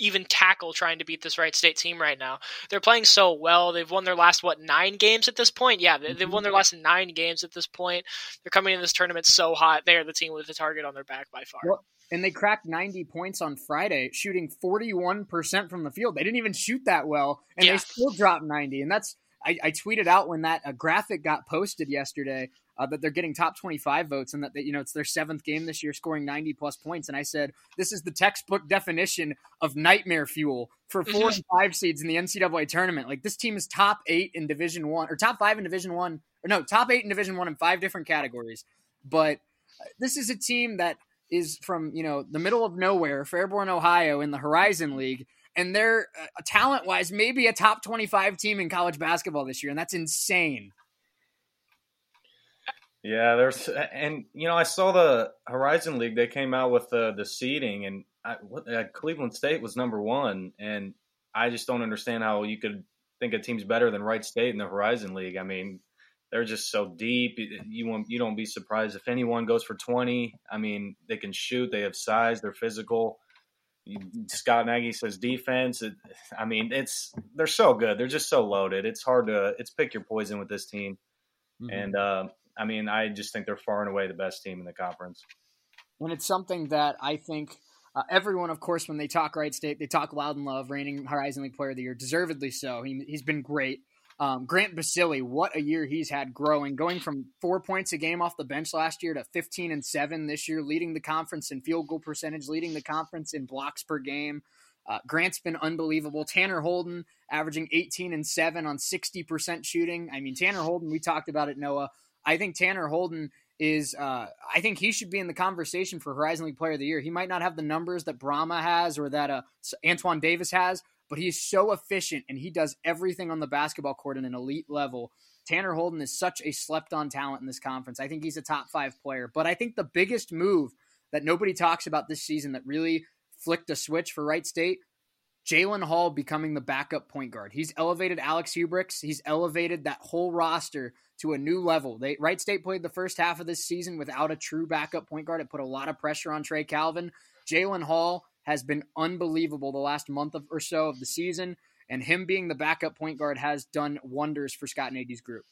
even tackle trying to beat this Wright State team right now. They're playing so well. They've won their last what nine games at this point. Yeah, they, have won their last nine games at this point. They're coming in this tournament so hot. They are the team with the target on their back by far. Well, and they cracked 90 points on Friday, shooting 41% from the field. They didn't even shoot that well, and yeah. they still dropped 90. And that's I, I tweeted out when that uh, graphic got posted yesterday uh, that they're getting top 25 votes and that they, you know it's their seventh game this year scoring 90 plus points. And i said this is the textbook definition of nightmare fuel for 4 and five seeds in the ncaa tournament. Like this team is top eight in division one or top five in division one or no top eight in division one in five different categories. But uh, this is a team that is from you know the middle of nowhere fairborn ohio in the horizon league. And they're uh, talent wise maybe a top 25 team in college basketball this year. And that's insane Yeah, there's and you know I saw the Horizon League. They came out with the the seeding, and I, what, uh, Cleveland State was number one, and I just don't understand how you could think a team's better than Wright State in the Horizon League. I mean, they're just so deep. You won't you don't be surprised if anyone goes for twenty. I mean, they can shoot. They have size. They're physical. Scott Nagy says defense. It, I mean, it's they're so good. They're just so loaded. It's hard to it's pick your poison with this team, mm-hmm. and. uh I mean, I just think they're far and away the best team in the conference. And it's something that I think uh, everyone, of course, when they talk Wright State, they talk Loudon Love, reigning Horizon League Player of the Year, deservedly so. He, has been great. Um, Grant Basile, what a year he's had growing, going from four points a game off the bench last year to 15 and seven this year, leading the conference in field goal percentage, leading the conference in blocks per game. Uh, Grant's been unbelievable. Tanner Holden averaging 18 and seven on 60% shooting. I mean, Tanner Holden, we talked about it, Noah. I think Tanner Holden is uh, I think he should be in the conversation for Horizon League Player of the Year. He might not have the numbers that Brahma has or that uh, Antoine Davis has, but he's so efficient and he does everything on the basketball court at an elite level. Tanner Holden is such a slept on talent in this conference. I think he's a top five player. But I think the biggest move that nobody talks about this season that really flicked a switch for Wright State Jaylon Hall becoming the backup point guard. He's elevated Alex Huibregtse. He's elevated that whole roster to a new level. They Wright State played the first half of this season without a true backup point guard. It put a lot of pressure on Trey Calvin. Jaylon Hall has been unbelievable the last month of, or so of the season, and him being the backup point guard has done wonders for Scott Nagy's group.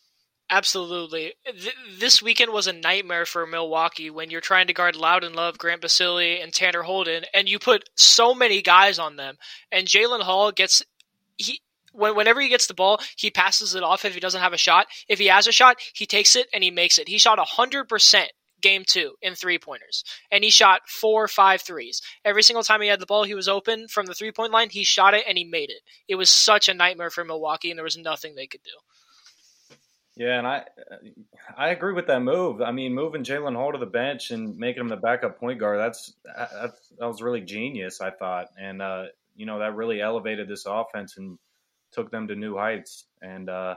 Absolutely. Th- this weekend was a nightmare for Milwaukee when you're trying to guard Loudon Love, Grant Basile, and Tanner Holden, and you put so many guys on them. And Jaylon Hall gets he when, whenever he gets the ball, he passes it off if he doesn't have a shot. If he has a shot, he takes it and he makes it. He shot 100% game two in three pointers. And he shot four, five threes. Every single time he had the ball, he was open from the three point line. He shot it and he made it. It was such a nightmare for Milwaukee, and there was nothing they could do. Yeah, and I I agree with that move. I mean, moving Jaylon Hall to the bench and making him the backup point guard that's that, was really genius. I thought, and uh, you know that really elevated this offense and took them to new heights. And uh,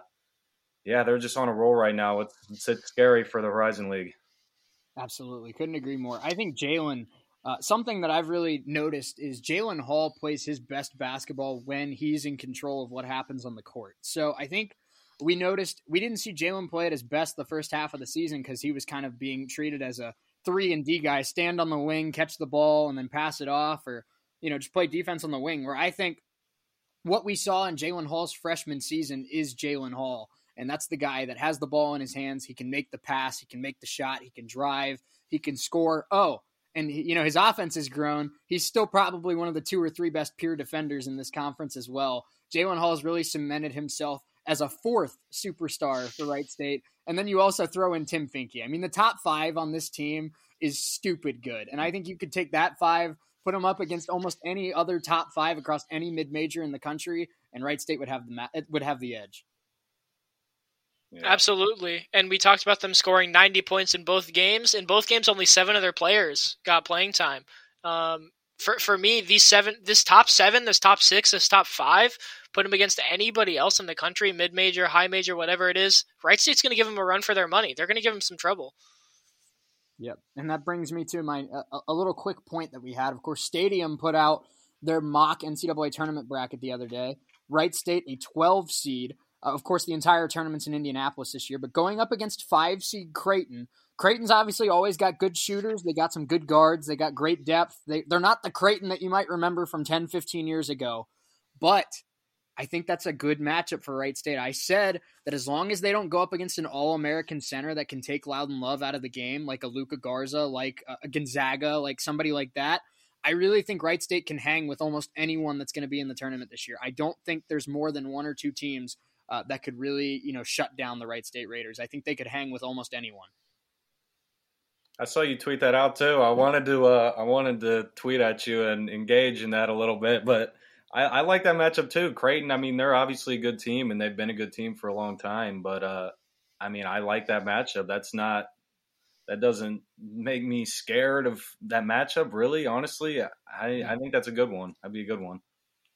yeah, they're just on a roll right now. It's, it's, it's scary for the Horizon League. Absolutely, couldn't agree more. I think Jaylon. Uh, something that I've really noticed is Jaylon Hall plays his best basketball when he's in control of what happens on the court. So I think we noticed we didn't see Jaylon play at his best the first half of the season because he was kind of being treated as a three and D guy, stand on the wing, catch the ball, and then pass it off, or you know just play defense on the wing. Where I think what we saw in Jaylon Hall's freshman season is Jaylon Hall, and that's the guy that has the ball in his hands. He can make the pass, he can make the shot, he can drive, he can score. Oh, and you know his offense has grown. He's still probably one of the two or three best pure defenders in this conference as well. Jaylon Hall has really cemented himself as a fourth superstar for Wright State. And then you also throw in Tim Finke. I mean, the top five on this team is stupid good. And I think you could take that five, put them up against almost any other top five across any mid major in the country, and Wright State would have the ma- would have the edge. Yeah. Absolutely. And we talked about them scoring 90 points in both games. In both games, only seven of their players got playing time. Um, for, for me, these seven, this top seven, this top six, this top five put him against anybody else in the country, mid major, high major, whatever it is, Wright State's going to give him a run for their money. They're going to give him some trouble. Yep, and that brings me to my a, a, little quick point that we had. Of course, Stadium put out their mock NCAA tournament bracket the other day. Wright State, a 12 seed. Uh, of course, the entire tournament's in Indianapolis this year, but going up against five seed Creighton. Creighton's obviously always got good shooters. They got some good guards. They got great depth. They, they're not the Creighton that you might remember from 10, 15 years ago, but I think that's a good matchup for Wright State. I said that as long as they don't go up against an All American center that can take Loudon Love out of the game, like a Luka Garza, like a Gonzaga, like somebody like that, I really think Wright State can hang with almost anyone that's going to be in the tournament this year. I don't think there's more than one or two teams uh, that could really, you know, shut down the Wright State Raiders. I think they could hang with almost anyone. I saw you tweet that out too. I wanted to, uh, I wanted to tweet at you and engage in that a little bit, but I, I, like that matchup too. Creighton, I mean, they're obviously a good team and they've been a good team for a long time. But uh, I mean, I like that matchup. That's not that doesn't make me scared of that matchup. Really, honestly, I, I think that's a good one. That'd be a good one.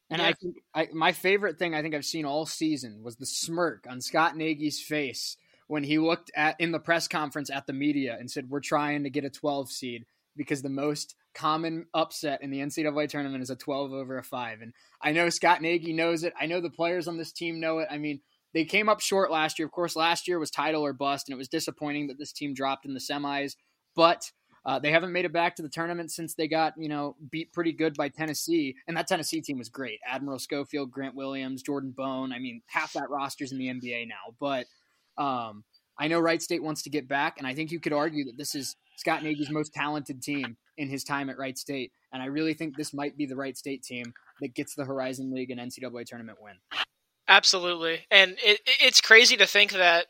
And I think I, my favorite thing I think I've seen all season was the smirk on Scott Nagy's face when he looked at in the press conference at the media and said, "We're trying to get a 12 seed because the most common upset in the NCAA tournament is a 12 over a five." And I know Scott Nagy knows it. I know the players on this team know it. I mean, they came up short last year. Of course, last year was title or bust, and it was disappointing that this team dropped in the semis. But uh, they haven't made it back to the tournament since they got you know beat pretty good by Tennessee, and that Tennessee team was great. Admiral Schofield, Grant Williams, Jordan Bone. I mean, half that roster's in the NBA now. But um, I know Wright State wants to get back, and I think you could argue that this is Scott Nagy's most talented team in his time at Wright State, and I really think this might be the Wright State team that gets the Horizon League and NCAA tournament win. Absolutely, and it, it's crazy to think that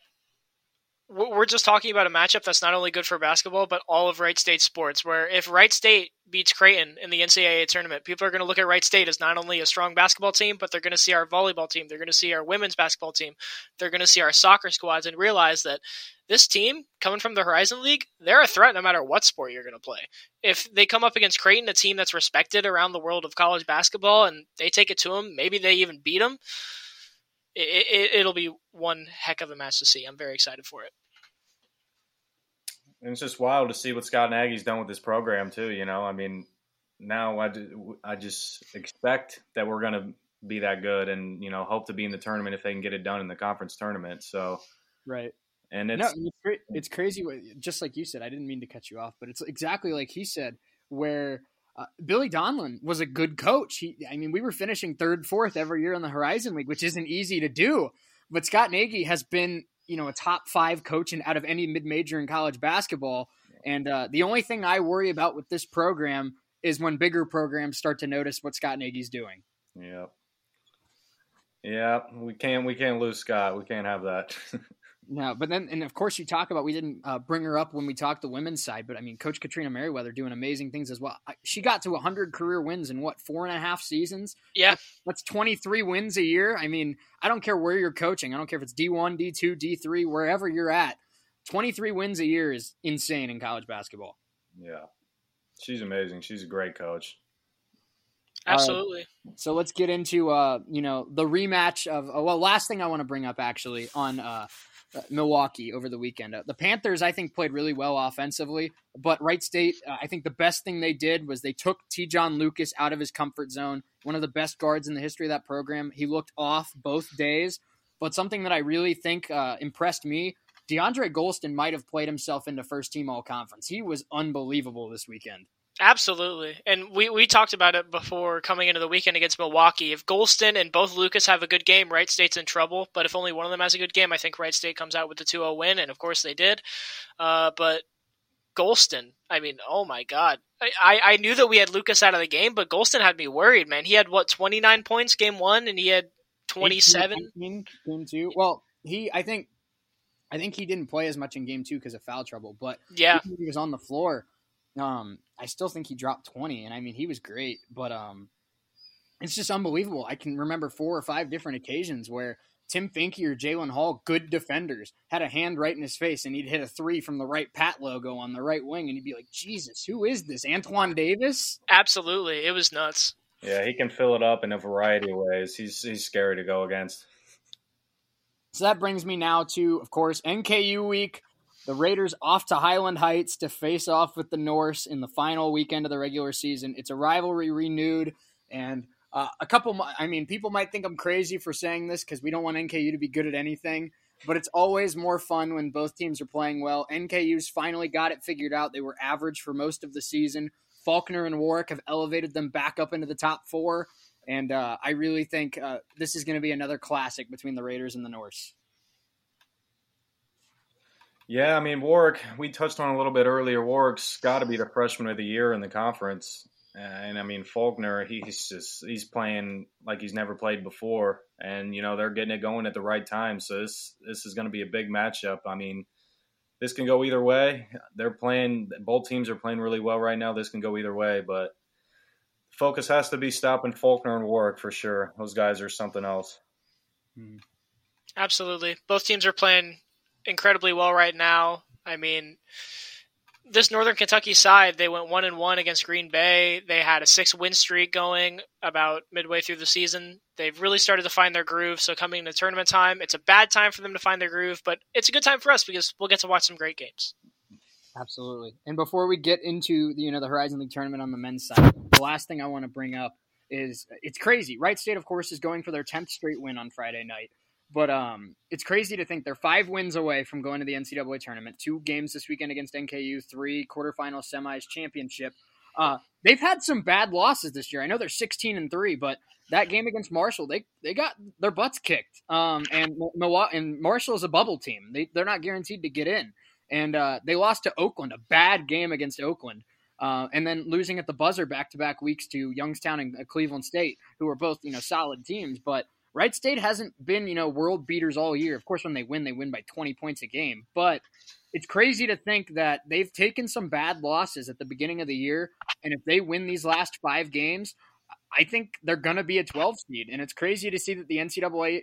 we're just talking about a matchup that's not only good for basketball, but all of Wright State sports. Where if Wright State beats Creighton in the NCAA tournament, people are going to look at Wright State as not only a strong basketball team, but they're going to see our volleyball team, they're going to see our women's basketball team, they're going to see our soccer squads, and realize that this team coming from the Horizon League, they're a threat no matter what sport you're going to play. If they come up against Creighton, a team that's respected around the world of college basketball, and they take it to them, maybe they even beat them it, it, it'll be one heck of a match to see. I'm very excited for it. And it's just wild to see what Scott Nagy's done with this program too. You know, I mean, now I, do, I just expect that we're going to be that good, and you know, hope to be in the tournament if they can get it done in the conference tournament. So, right. And it's no, it's crazy. Just like you said, I didn't mean to cut you off, but it's exactly like he said, where uh, Billy Donlon was a good coach. He, I mean, we were finishing third, fourth every year in the Horizon League, which isn't easy to do. But Scott Nagy has been, you know, a top five coach in, out of any mid major in college basketball. And uh, the only thing I worry about with this program is when bigger programs start to notice what Scott Nagy's doing. Yeah. Yeah, we can't we can't lose Scott. We can't have that. No, but then, and of course, you talk about we didn't uh, bring her up when we talked the women's side, but I mean, Coach Katrina Merriweather doing amazing things as well. She got to 100 career wins in what four and a half seasons? Yeah, that's 23 wins a year. I mean, I don't care where you're coaching. I don't care if it's D1, D2, D3, wherever you're at. 23 wins a year is insane in college basketball. Yeah, she's amazing. She's a great coach. Absolutely. so let's get into uh, you know the rematch of uh, well, last thing I want to bring up actually on uh, uh, Milwaukee over the weekend. Uh, the Panthers, I think, played really well offensively, but Wright State, uh, I think the best thing they did was they took Te'Jon Lucas out of his comfort zone. One of the best guards in the history of that program. He looked off both days, but something that I really think uh, impressed me. DeAndre Gholston might have played himself into first team all conference. He was unbelievable this weekend. Absolutely. And we, we talked about it before coming into the weekend against Milwaukee. If Gholston and both Lucas have a good game, Wright State's in trouble. But if only one of them has a good game, I think Wright State comes out with the 2 0 win. And of course they did. Uh, but Gholston, I mean, oh my God. I, I knew that we had Lucas out of the game, but Gholston had me worried, man. He had, what, 29 points game one, and he had 27? game two. Well, he, I think, I think he didn't play as much in game two because of foul trouble, but yeah, he was on the floor. Um, I still think he dropped 20, and I mean, he was great, but um, it's just unbelievable. I can remember four or five different occasions where Tim Finke or Jaylon Hall, good defenders, had a hand right in his face, and he'd hit a three from the right Pat logo on the right wing, and he'd be like, Jesus, who is this? Antoine Davis? Absolutely. It was nuts. Yeah, he can fill it up in a variety of ways. He's he's scary to go against. So that brings me now to, of course, NKU week. The Raiders off to Highland Heights to face off with the Norse in the final weekend of the regular season. It's a rivalry renewed, and uh, a couple. I mean, people might think I'm crazy for saying this because we don't want NKU to be good at anything, but it's always more fun when both teams are playing well. NKU's finally got it figured out. They were average for most of the season. Faulkner and Warrick have elevated them back up into the top four, and uh, I really think uh, this is going to be another classic between the Raiders and the Norse. Yeah, I mean Warrick. We touched on a little bit earlier. Warrick's got to be the freshman of the year in the conference, and I mean Faulkner. He's just he's playing like he's never played before, and you know they're getting it going at the right time. So this this is going to be a big matchup. I mean, this can go either way. They're playing. Both teams are playing really well right now. This can go either way, but focus has to be stopping Faulkner and Warrick for sure. Those guys are something else. Hmm. Absolutely, both teams are playing incredibly well right now. I mean, this Northern Kentucky side, they went one and one against Green Bay. They had a six win streak going about midway through the season. They've really started to find their groove. So coming into tournament time, it's a bad time for them to find their groove, but it's a good time for us because we'll get to watch some great games. Absolutely. And before we get into the, you know the Horizon League tournament on the men's side, the last thing I want to bring up is it's crazy. Wright State, of course, is going for their tenth straight win on Friday night. But um, it's crazy to think they're five wins away from going to the NCAA tournament. Two games this weekend against NKU, three quarterfinal semis, championship. Uh, they've had some bad losses this year. I know they're 16 and three, but that game against Marshall, they they got their butts kicked. Um, and Milwaukee and Marshall is a bubble team. They they're not guaranteed to get in, and uh, they lost to Oakland, a bad game against Oakland. Uh, and then losing at the buzzer back to back weeks to Youngstown and Cleveland State, who are both you know solid teams, but Wright State hasn't been, you know, world beaters all year. Of course, when they win, they win by 20 points a game. But it's crazy to think that they've taken some bad losses at the beginning of the year. And if they win these last five games, I think they're going to be a 12 seed. And it's crazy to see that the NCAA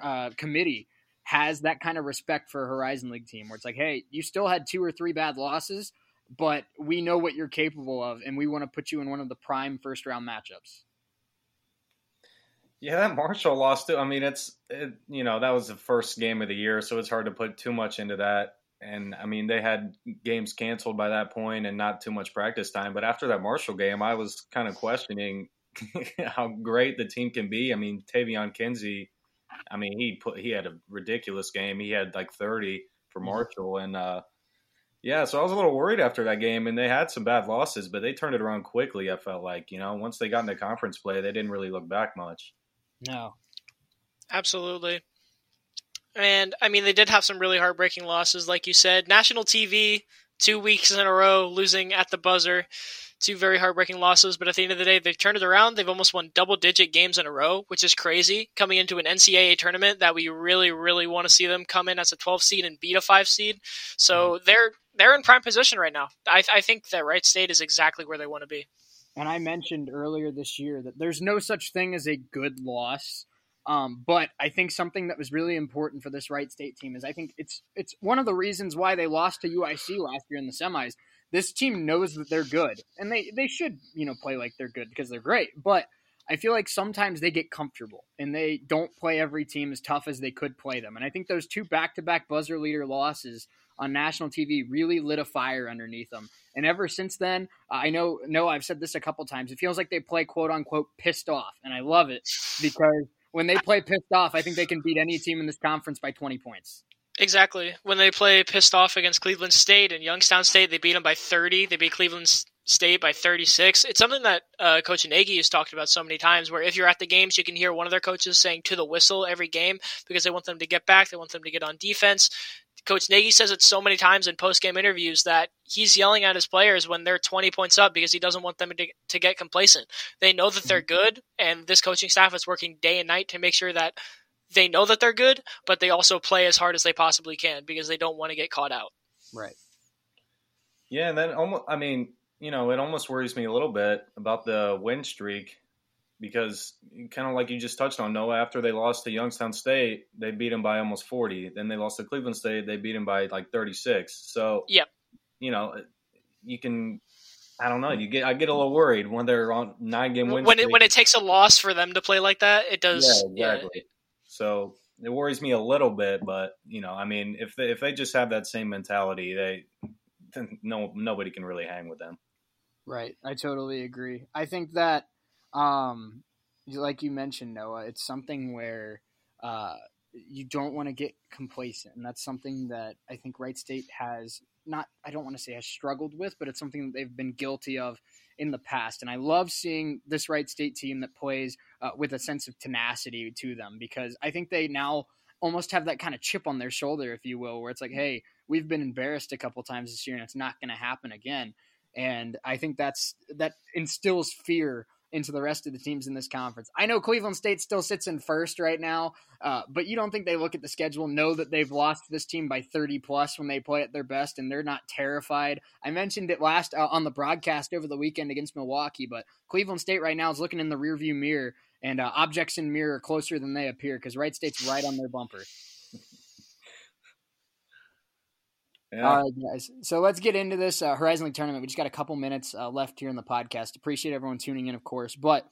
uh, committee has that kind of respect for a Horizon League team where it's like, hey, you still had two or three bad losses, but we know what you're capable of, and we want to put you in one of the prime first round matchups. Yeah, that Marshall loss too. I mean, it's it, you know that was the first game of the year, so it's hard to put too much into that. And I mean, they had games canceled by that point and not too much practice time. But after that Marshall game, I was kind of questioning how great the team can be. I mean, Taevion Kinsey, I mean, he put he had a ridiculous game. He had like thirty for mm-hmm. Marshall, and uh, yeah, so I was a little worried after that game, and they had some bad losses, but they turned it around quickly. I felt like you know once they got into conference play, they didn't really look back much. No. Absolutely. And I mean, they did have some really heartbreaking losses, like you said. National TV, two weeks in a row, losing at the buzzer. Two very heartbreaking losses, but at the end of the day, they've turned it around. They've almost won double digit games in a row, which is crazy. Coming into an NCAA tournament that we really, really want to see them come in as a 12 seed and beat a 5 seed. So mm-hmm. they're they're in prime position right now. I, I think that Wright State is exactly where they want to be. And I mentioned earlier this year that there's no such thing as a good loss. Um, but I think something that was really important for this Wright State team is I think it's it's one of the reasons why they lost to UIC last year in the semis. This team knows that they're good, and they they should you know play like they're good because they're great. But I feel like sometimes they get comfortable and they don't play every team as tough as they could play them. And I think those two back to back buzzer leader losses on national TV really lit a fire underneath them. And ever since then, I know, no, I've said this a couple times. It feels like they play quote unquote pissed off, and I love it because when they play pissed off, I think they can beat any team in this conference by 20 points. Exactly. When they play pissed off against Cleveland State and Youngstown State, they beat them by 30. They beat Cleveland State by 36. It's something that uh, Coach Nagy has talked about so many times. Where if you're at the games, you can hear one of their coaches saying "to the whistle" every game because they want them to get back. They want them to get on defense. Coach Nagy says it so many times in post game interviews that he's yelling at his players when they're 20 points up because he doesn't want them to, to get complacent. They know that they're mm-hmm. good, and this coaching staff is working day and night to make sure that they know that they're good, but they also play as hard as they possibly can because they don't want to get caught out. Right. Yeah, and then almost, I mean, you know, it almost worries me a little bit about the win streak because kind of like you just touched on Noah, after they lost to Youngstown State, they beat them by almost 40. Then they lost to Cleveland State, they beat them by like 36. So, yep. you know, you can I don't know. You get I get a little worried when they're on nine game win. When it when it takes a loss for them to play like that, it does. Yeah, exactly. Yeah. So it worries me a little bit, but you know, I mean, if they, if they just have that same mentality, they no nobody can really hang with them. Right. I totally agree. I think that um, like you mentioned, Noah, it's something where uh, you don't want to get complacent, and that's something that I think Wright State has not. I don't want to say has struggled with, but it's something that they've been guilty of in the past. And I love seeing this Wright State team that plays uh, with a sense of tenacity to them because I think they now almost have that kind of chip on their shoulder, if you will, where it's like, hey, we've been embarrassed a couple times this year, and it's not going to happen again. And I think that's that instills fear into the rest of the teams in this conference. I know Cleveland State still sits in first right now, uh, but you don't think they look at the schedule, know that they've lost this team by 30 plus when they play at their best, and they're not terrified. I mentioned it last uh, on the broadcast over the weekend against Milwaukee, but Cleveland State right now is looking in the rearview mirror, and uh, objects in mirror are closer than they appear because Wright State's right on their bumper. Yeah. All right, guys. So let's get into this uh, Horizon League tournament. We just got a couple minutes uh, left here in the podcast. Appreciate everyone tuning in, of course. But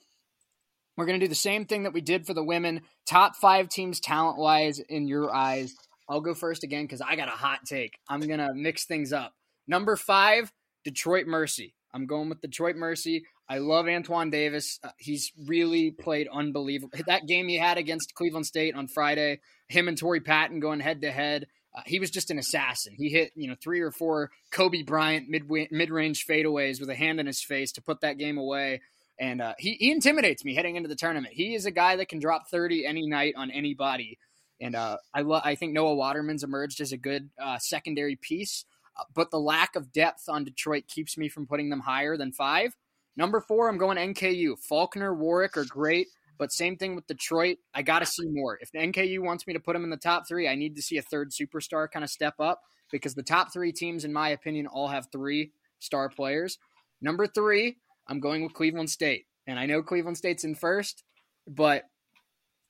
we're going to do the same thing that we did for the women. Top five teams, talent wise, in your eyes. I'll go first again because I got a hot take. I'm going to mix things up. Number five, Detroit Mercy. I'm going with Detroit Mercy. I love Antoine Davis. Uh, he's really played unbelievable. That game he had against Cleveland State on Friday, him and Torrey Patton going head to head. Uh, he was just an assassin. He hit, you know, three or four Kobe Bryant mid mid range fadeaways with a hand in his face to put that game away. And uh, he, he intimidates me heading into the tournament. He is a guy that can drop 30 any night on anybody. And uh, I lo- I think Noah Waterman's emerged as a good uh, secondary piece. Uh, but the lack of depth on Detroit keeps me from putting them higher than five. Number four, I'm going NKU. Faulkner, Warrick are great. But same thing with Detroit. I got to see more. If the NKU wants me to put them in the top three, I need to see a third superstar kind of step up because the top three teams, in my opinion, all have three star players. Number three, I'm going with Cleveland State. And I know Cleveland State's in first, but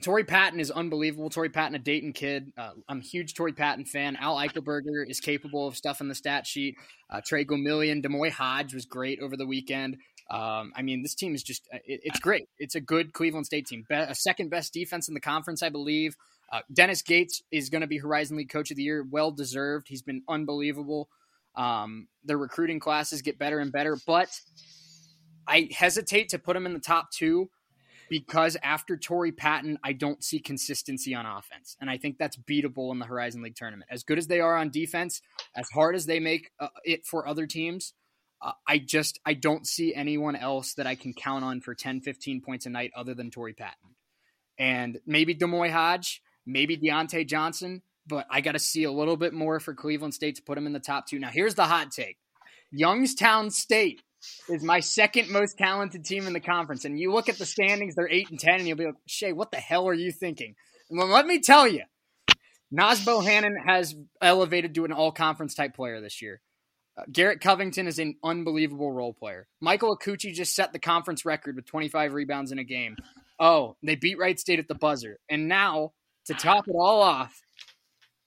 Torrey Patton is unbelievable. Torrey Patton, a Dayton kid. Uh, I'm a huge Torrey Patton fan. Al Eichelberger is capable of stuff in the stat sheet. Uh, Trey Gomillion, D'Moi Hodge was great over the weekend. Um, I mean, this team is just, uh, it, it's great. It's a good Cleveland State team. Be- a second best defense in the conference, I believe. Uh, Dennis Gates is going to be Horizon League Coach of the Year. Well deserved. He's been unbelievable. Um, their recruiting classes get better and better, but I hesitate to put him in the top two because after Torrey Patton, I don't see consistency on offense. And I think that's beatable in the Horizon League tournament. As good as they are on defense, as hard as they make uh, it for other teams, uh, I just I don't see anyone else that I can count on for 10, 15 points a night other than Torrey Patton. And maybe D'Moi Hodge, maybe Deante Johnson, but I got to see a little bit more for Cleveland State to put them in the top two. Now, here's the hot take Youngstown State is my second most talented team in the conference. And you look at the standings, they're 8 and 10, and you'll be like, Shay, what the hell are you thinking? Well, let me tell you, Naz Bohannon has elevated to an all conference type player this year. Uh, Garrett Covington is an unbelievable role player. Michael Akuchie just set the conference record with 25 rebounds in a game. Oh, they beat Wright State at the buzzer. And now, to top it all off,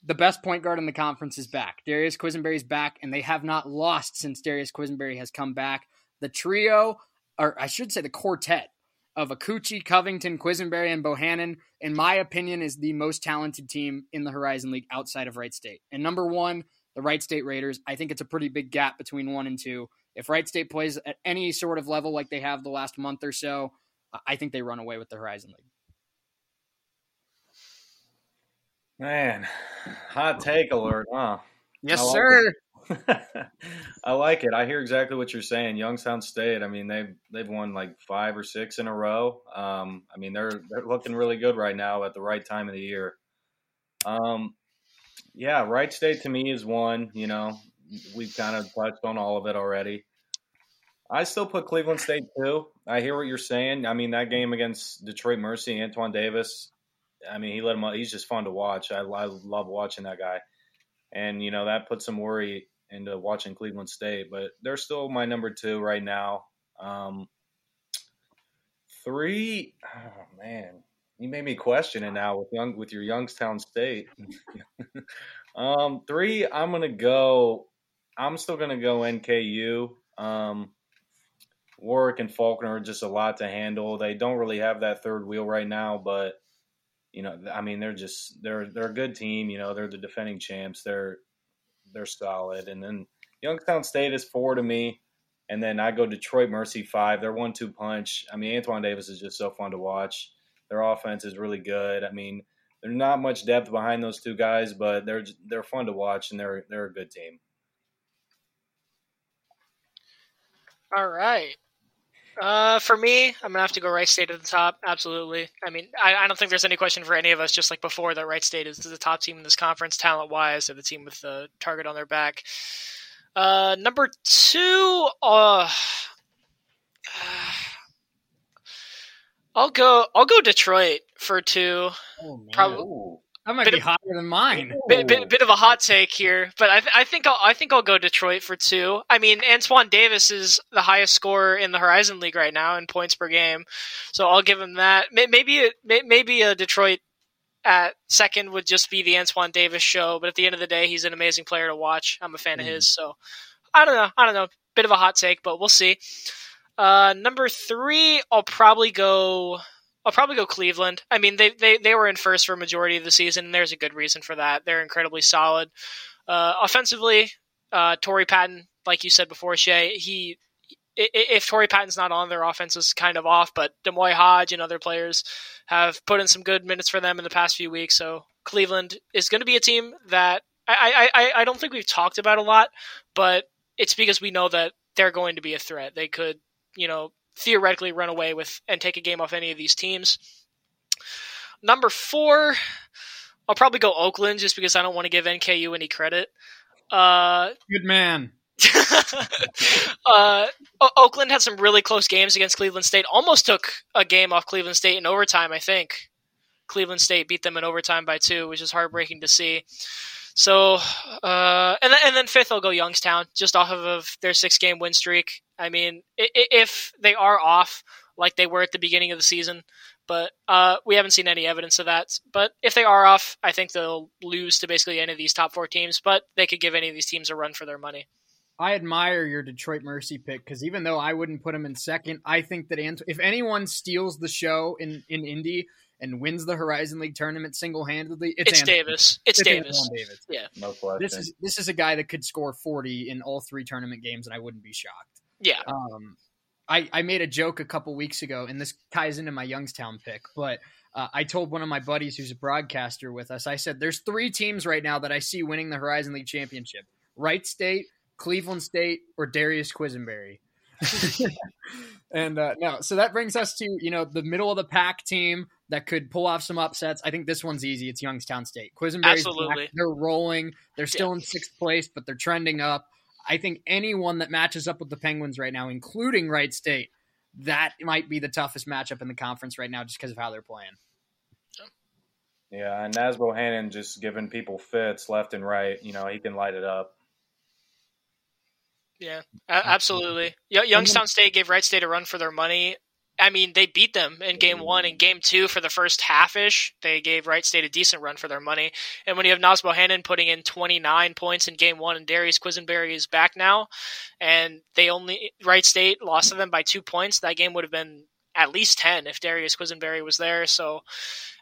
the best point guard in the conference is back. Darius Quisenberry's back, and they have not lost since Darius Quisenberry has come back. The trio, or I should say the quartet of Akuchie, Covington, Quisenberry, and Bohannon, in my opinion, is the most talented team in the Horizon League outside of Wright State. And number one, the Wright State Raiders. I think it's a pretty big gap between one and two. If Wright State plays at any sort of level like they have the last month or so, I think they run away with the Horizon League. Man, hot take alert, huh? Yes, I sir. I like it. I hear exactly what you're saying. Youngstown State. I mean, they've they've won like five or six in a row. Um, I mean, they're they're looking really good right now at the right time of the year. Um, yeah, Wright State to me is one. You know, we've kind of touched on all of it already. I still put Cleveland State too. I hear what you're saying. I mean, that game against Detroit Mercy, Antoine Davis. I mean, he let him. He's just fun to watch. I, I love watching that guy, and you know that puts some worry into watching Cleveland State. But they're still my number two right now. Um, three, oh man, you made me question it now with young with your Youngstown State. um, three, I'm gonna go. I'm still gonna go NKU. Um, Warrick and Faulkner are just a lot to handle. They don't really have that third wheel right now, but you know, I mean, they're just they're they're a good team. You know, they're the defending champs. They're they're solid. And then Youngstown State is four to me. And then I go Detroit Mercy five. They're one two punch. I mean, Antoine Davis is just so fun to watch. Their offense is really good. I mean, there's not much depth behind those two guys, but they're they're fun to watch and they're they're a good team. All right. Uh, for me, I'm gonna have to go Wright State at the top. Absolutely. I mean, I, I, don't think there's any question for any of us. Just like before, that Wright State is the top team in this conference, talent wise. They're the team with the target on their back. Uh, number two, uh, I'll go. I'll go Detroit for two. Oh, Probably. That might bit be of, higher than mine. Bit, bit, bit, of a hot take here, but I, th- I think I'll, I think I'll go Detroit for two. I mean, Antoine Davis is the highest scorer in the Horizon League right now in points per game, so I'll give him that. Maybe a, maybe a Detroit at second would just be the Antoine Davis show. But at the end of the day, he's an amazing player to watch. I'm a fan mm. of his. So I don't know. I don't know. Bit of a hot take, but we'll see. Uh, number three, I'll probably go. I'll probably go Cleveland. I mean, they, they they were in first for a majority of the season, and there's a good reason for that. They're incredibly solid. Uh, offensively, uh, Torrey Patton, like you said before, Shea, he if Torrey Patton's not on, their offense is kind of off. But D'Moi Hodge and other players have put in some good minutes for them in the past few weeks. So Cleveland is going to be a team that I, I, I don't think we've talked about a lot, but it's because we know that they're going to be a threat. They could, you know, theoretically run away with and take a game off any of these teams. Number four, I'll probably go Oakland just because I don't want to give NKU any credit. Uh, Good man. uh, Oakland had some really close games against Cleveland State. Almost took a game off Cleveland State in overtime. I think Cleveland State beat them in overtime by two, which is heartbreaking to see. So, uh, and then, and then fifth, I'll go Youngstown, just off of their six game win streak. I mean, if they are off like they were at the beginning of the season, but uh, we haven't seen any evidence of that. But if they are off, I think they'll lose to basically any of these top four teams. But they could give any of these teams a run for their money. I admire your Detroit Mercy pick because even though I wouldn't put them in second, I think that Ant- if anyone steals the show in in Indy and wins the Horizon League tournament single handedly, it's, it's Davis. It's, it's Davis. Davis. Yeah, no question. This is this is a guy that could score forty in all three tournament games, and I wouldn't be shocked. Yeah. Um, I I made a joke a couple weeks ago, and this ties into my Youngstown pick, but. Uh, I told one of my buddies who's a broadcaster with us, I said, there's three teams right now that I see winning the Horizon League championship Wright State, Cleveland State or Darius Quisenberry. and uh, no, so that brings us to you know the middle of the pack team that could pull off some upsets. I think this one's easy. It's Youngstown State. Quisenberry, absolutely. They're rolling. They're still yeah. in sixth place, but they're trending up. I think anyone that matches up with the Penguins right now, including Wright State, that might be the toughest matchup in the conference right now, just because of how they're playing. Yeah, and Naz Bohannon just giving people fits left and right. You know, he can light it up. Yeah, absolutely. Youngstown State gave Wright State a run for their money. I mean, they beat them in game one and game two for the first half ish. They gave Wright State a decent run for their money. And when you have Naz Bohannon putting in 29 points in game one and Darius Quisenberry is back now, and they only, Wright State lost to them by two points, that game would have been at least 10 if Darius Quisenberry was there. So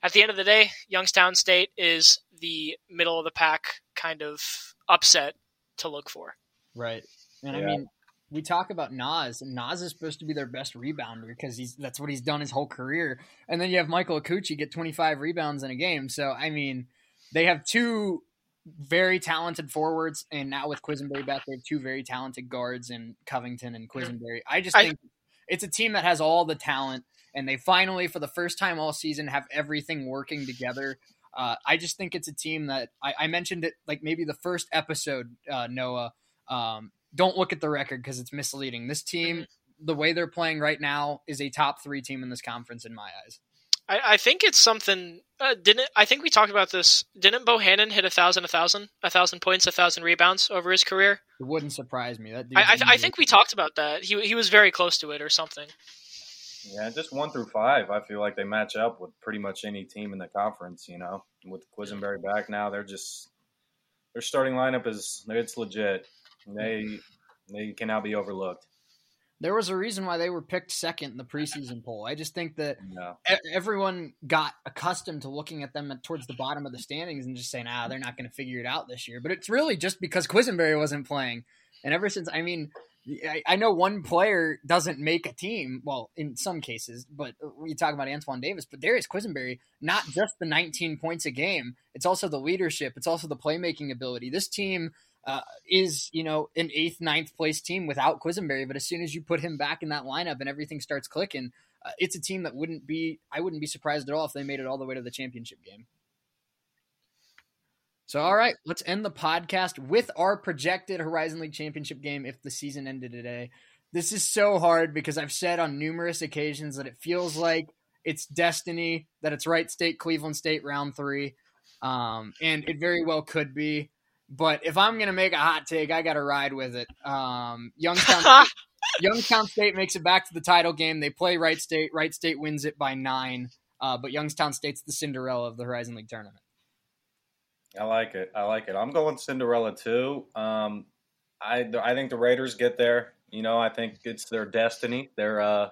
at the end of the day, Youngstown State is the middle of the pack kind of upset to look for. Right. And yeah. I mean, we talk about Naz, and Naz is supposed to be their best rebounder because he's that's what he's done his whole career. And then you have Michael Akuchie get 25 rebounds in a game. So I mean, they have two very talented forwards, and now with Quisenberry back, they have two very talented guards in Covington and Quisenberry. I just think it's a team that has all the talent, and they finally, for the first time all season, have everything working together. Uh, I just think it's a team that I, I mentioned it like maybe the first episode, uh, Noah. Um, don't look at the record because it's misleading. This team, mm-hmm. the way they're playing right now, is a top three team in this conference in my eyes. I, I think it's something. Uh, didn't I think we talked about this? Didn't Bohannon hit a thousand, a thousand, a thousand points, a thousand rebounds over his career? It wouldn't surprise me. That I, I, I think we talked about that. He he was very close to it or something. Yeah, just one through five, I feel like they match up with pretty much any team in the conference. You know, with Quisenberry back now, they're just their starting lineup is it's legit. They they cannot be overlooked. There was a reason why they were picked second in the preseason poll. I just think that everyone got accustomed to looking at them towards the bottom of the standings and just saying, "Ah, they're not going to figure it out this year." But it's really just because Quisenberry wasn't playing, and ever since, I mean, I, know one player doesn't make a team. Well, in some cases, but we talk about Antoine Davis, but Darius Quisenberry, not just the 19 points a game, it's also the leadership, it's also the playmaking ability. This team uh, is you know an eighth, ninth place team without Quisenberry. But as soon as you put him back in that lineup and everything starts clicking, uh, it's a team that wouldn't be. I wouldn't be surprised at all if they made it all the way to the championship game. So, all right, let's end the podcast with our projected Horizon League championship game if the season ended today. This is so hard because I've said on numerous occasions that it feels like it's destiny, that it's Wright State, Cleveland State, round three. Um, and it very well could be. But if I'm gonna make a hot take, I got to ride with it. Um, Youngstown, Youngstown State makes it back to the title game. They play Wright State. Wright State wins it by nine. Uh, but Youngstown State's the Cinderella of the Horizon League tournament. I like it. I like it. I'm going Cinderella too. Um, I I think the Raiders get there. You know, I think it's their destiny. They're uh,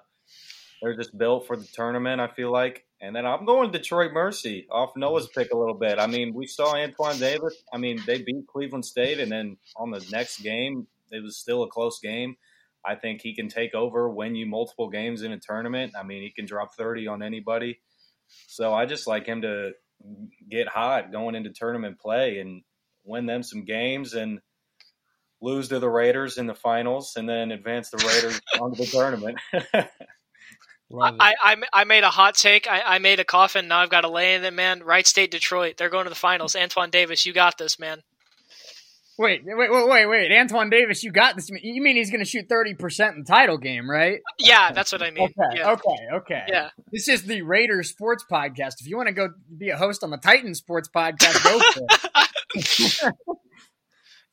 they're just built for the tournament. I feel like, and then I'm going Detroit Mercy off Noah's pick a little bit. I mean, we saw Antoine Davis. I mean, they beat Cleveland State, and then on the next game, it was still a close game. I think he can take over, win you multiple games in a tournament. I mean, he can drop 30 on anybody. So I just like him to get hot going into tournament play and win them some games and lose to the Raiders in the finals and then advance the Raiders onto the tournament. I, I, I made a hot take. I, I made a coffin. Now I've got to lay in it, man. Wright State, Detroit. They're going to the finals. Antoine Davis, you got this, man. Wait, wait, wait, wait, wait. Antoine Davis, you got this. You mean he's going to shoot 30% in the title game, right? Yeah, that's what I mean. Okay, yeah. okay, okay. Yeah. This is the Raiders Sports Podcast. If you want to go be a host on the Titan Sports Podcast, go for it.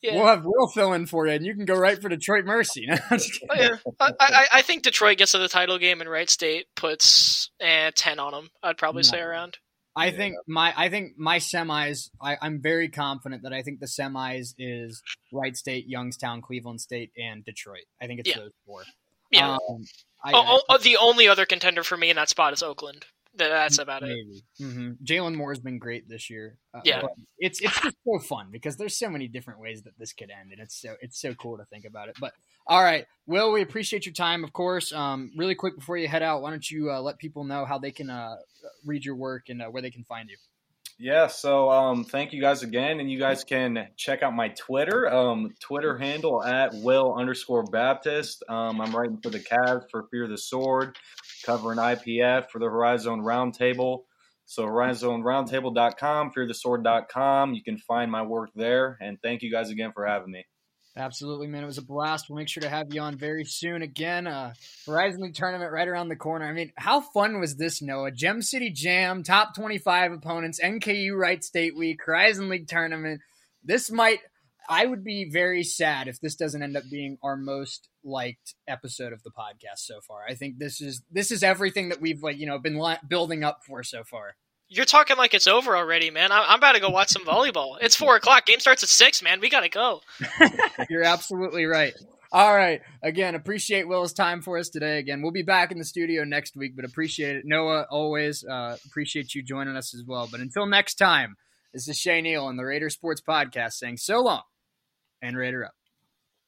yeah. We'll have Will fill in for you, and you can go right for Detroit Mercy. No, yeah. I, I, I, think Detroit gets to the title game, and Wright State puts eh, 10 on them. I'd probably no. say around. I think my I think my semis. I, am very confident that I think the semis is Wright State, Youngstown, Cleveland State, and Detroit. I think it's yeah. those four. Yeah. Um, I, oh, oh, the only other contender for me in that spot is Oakland. That's about maybe. it. Mm-hmm. Jalen Moore has been great this year. Uh, yeah, it's it's just so fun because there's so many different ways that this could end, and it's so it's so cool to think about it. But all right, Will, we appreciate your time, of course. Um, really quick before you head out, why don't you uh, let people know how they can uh, read your work and uh, where they can find you? Yeah, so um, thank you guys again, and you guys can check out my Twitter, um, Twitter handle at Will underscore Baptist. Um, I'm writing for the Cavs for Fear the Sword, covering IPF for the Horizon Roundtable. So horizonroundtable.com, fearthesword.com. You can find my work there, and thank you guys again for having me. Absolutely, man. It was a blast. We'll make sure to have you on very soon again. Uh, Horizon League tournament right around the corner. I mean, how fun was this, Noah? Gem City Jam, top 25 opponents, NKU Wright State Week, Horizon League tournament. This might, I would be very sad if this doesn't end up being our most liked episode of the podcast so far. I think this is, this is everything that we've like, you know, been li- building up for so far. You're talking like it's over already, man. I'm about to go watch some volleyball. It's four o'clock. Game starts at six, man. We gotta go. You're absolutely right. All right. Again, appreciate Will's time for us today. Again, we'll be back in the studio next week, but appreciate it. Noah, always uh, appreciate you joining us as well. But until next time, this is Shay Neal on the Raider Sports Podcast saying so long and Raider up.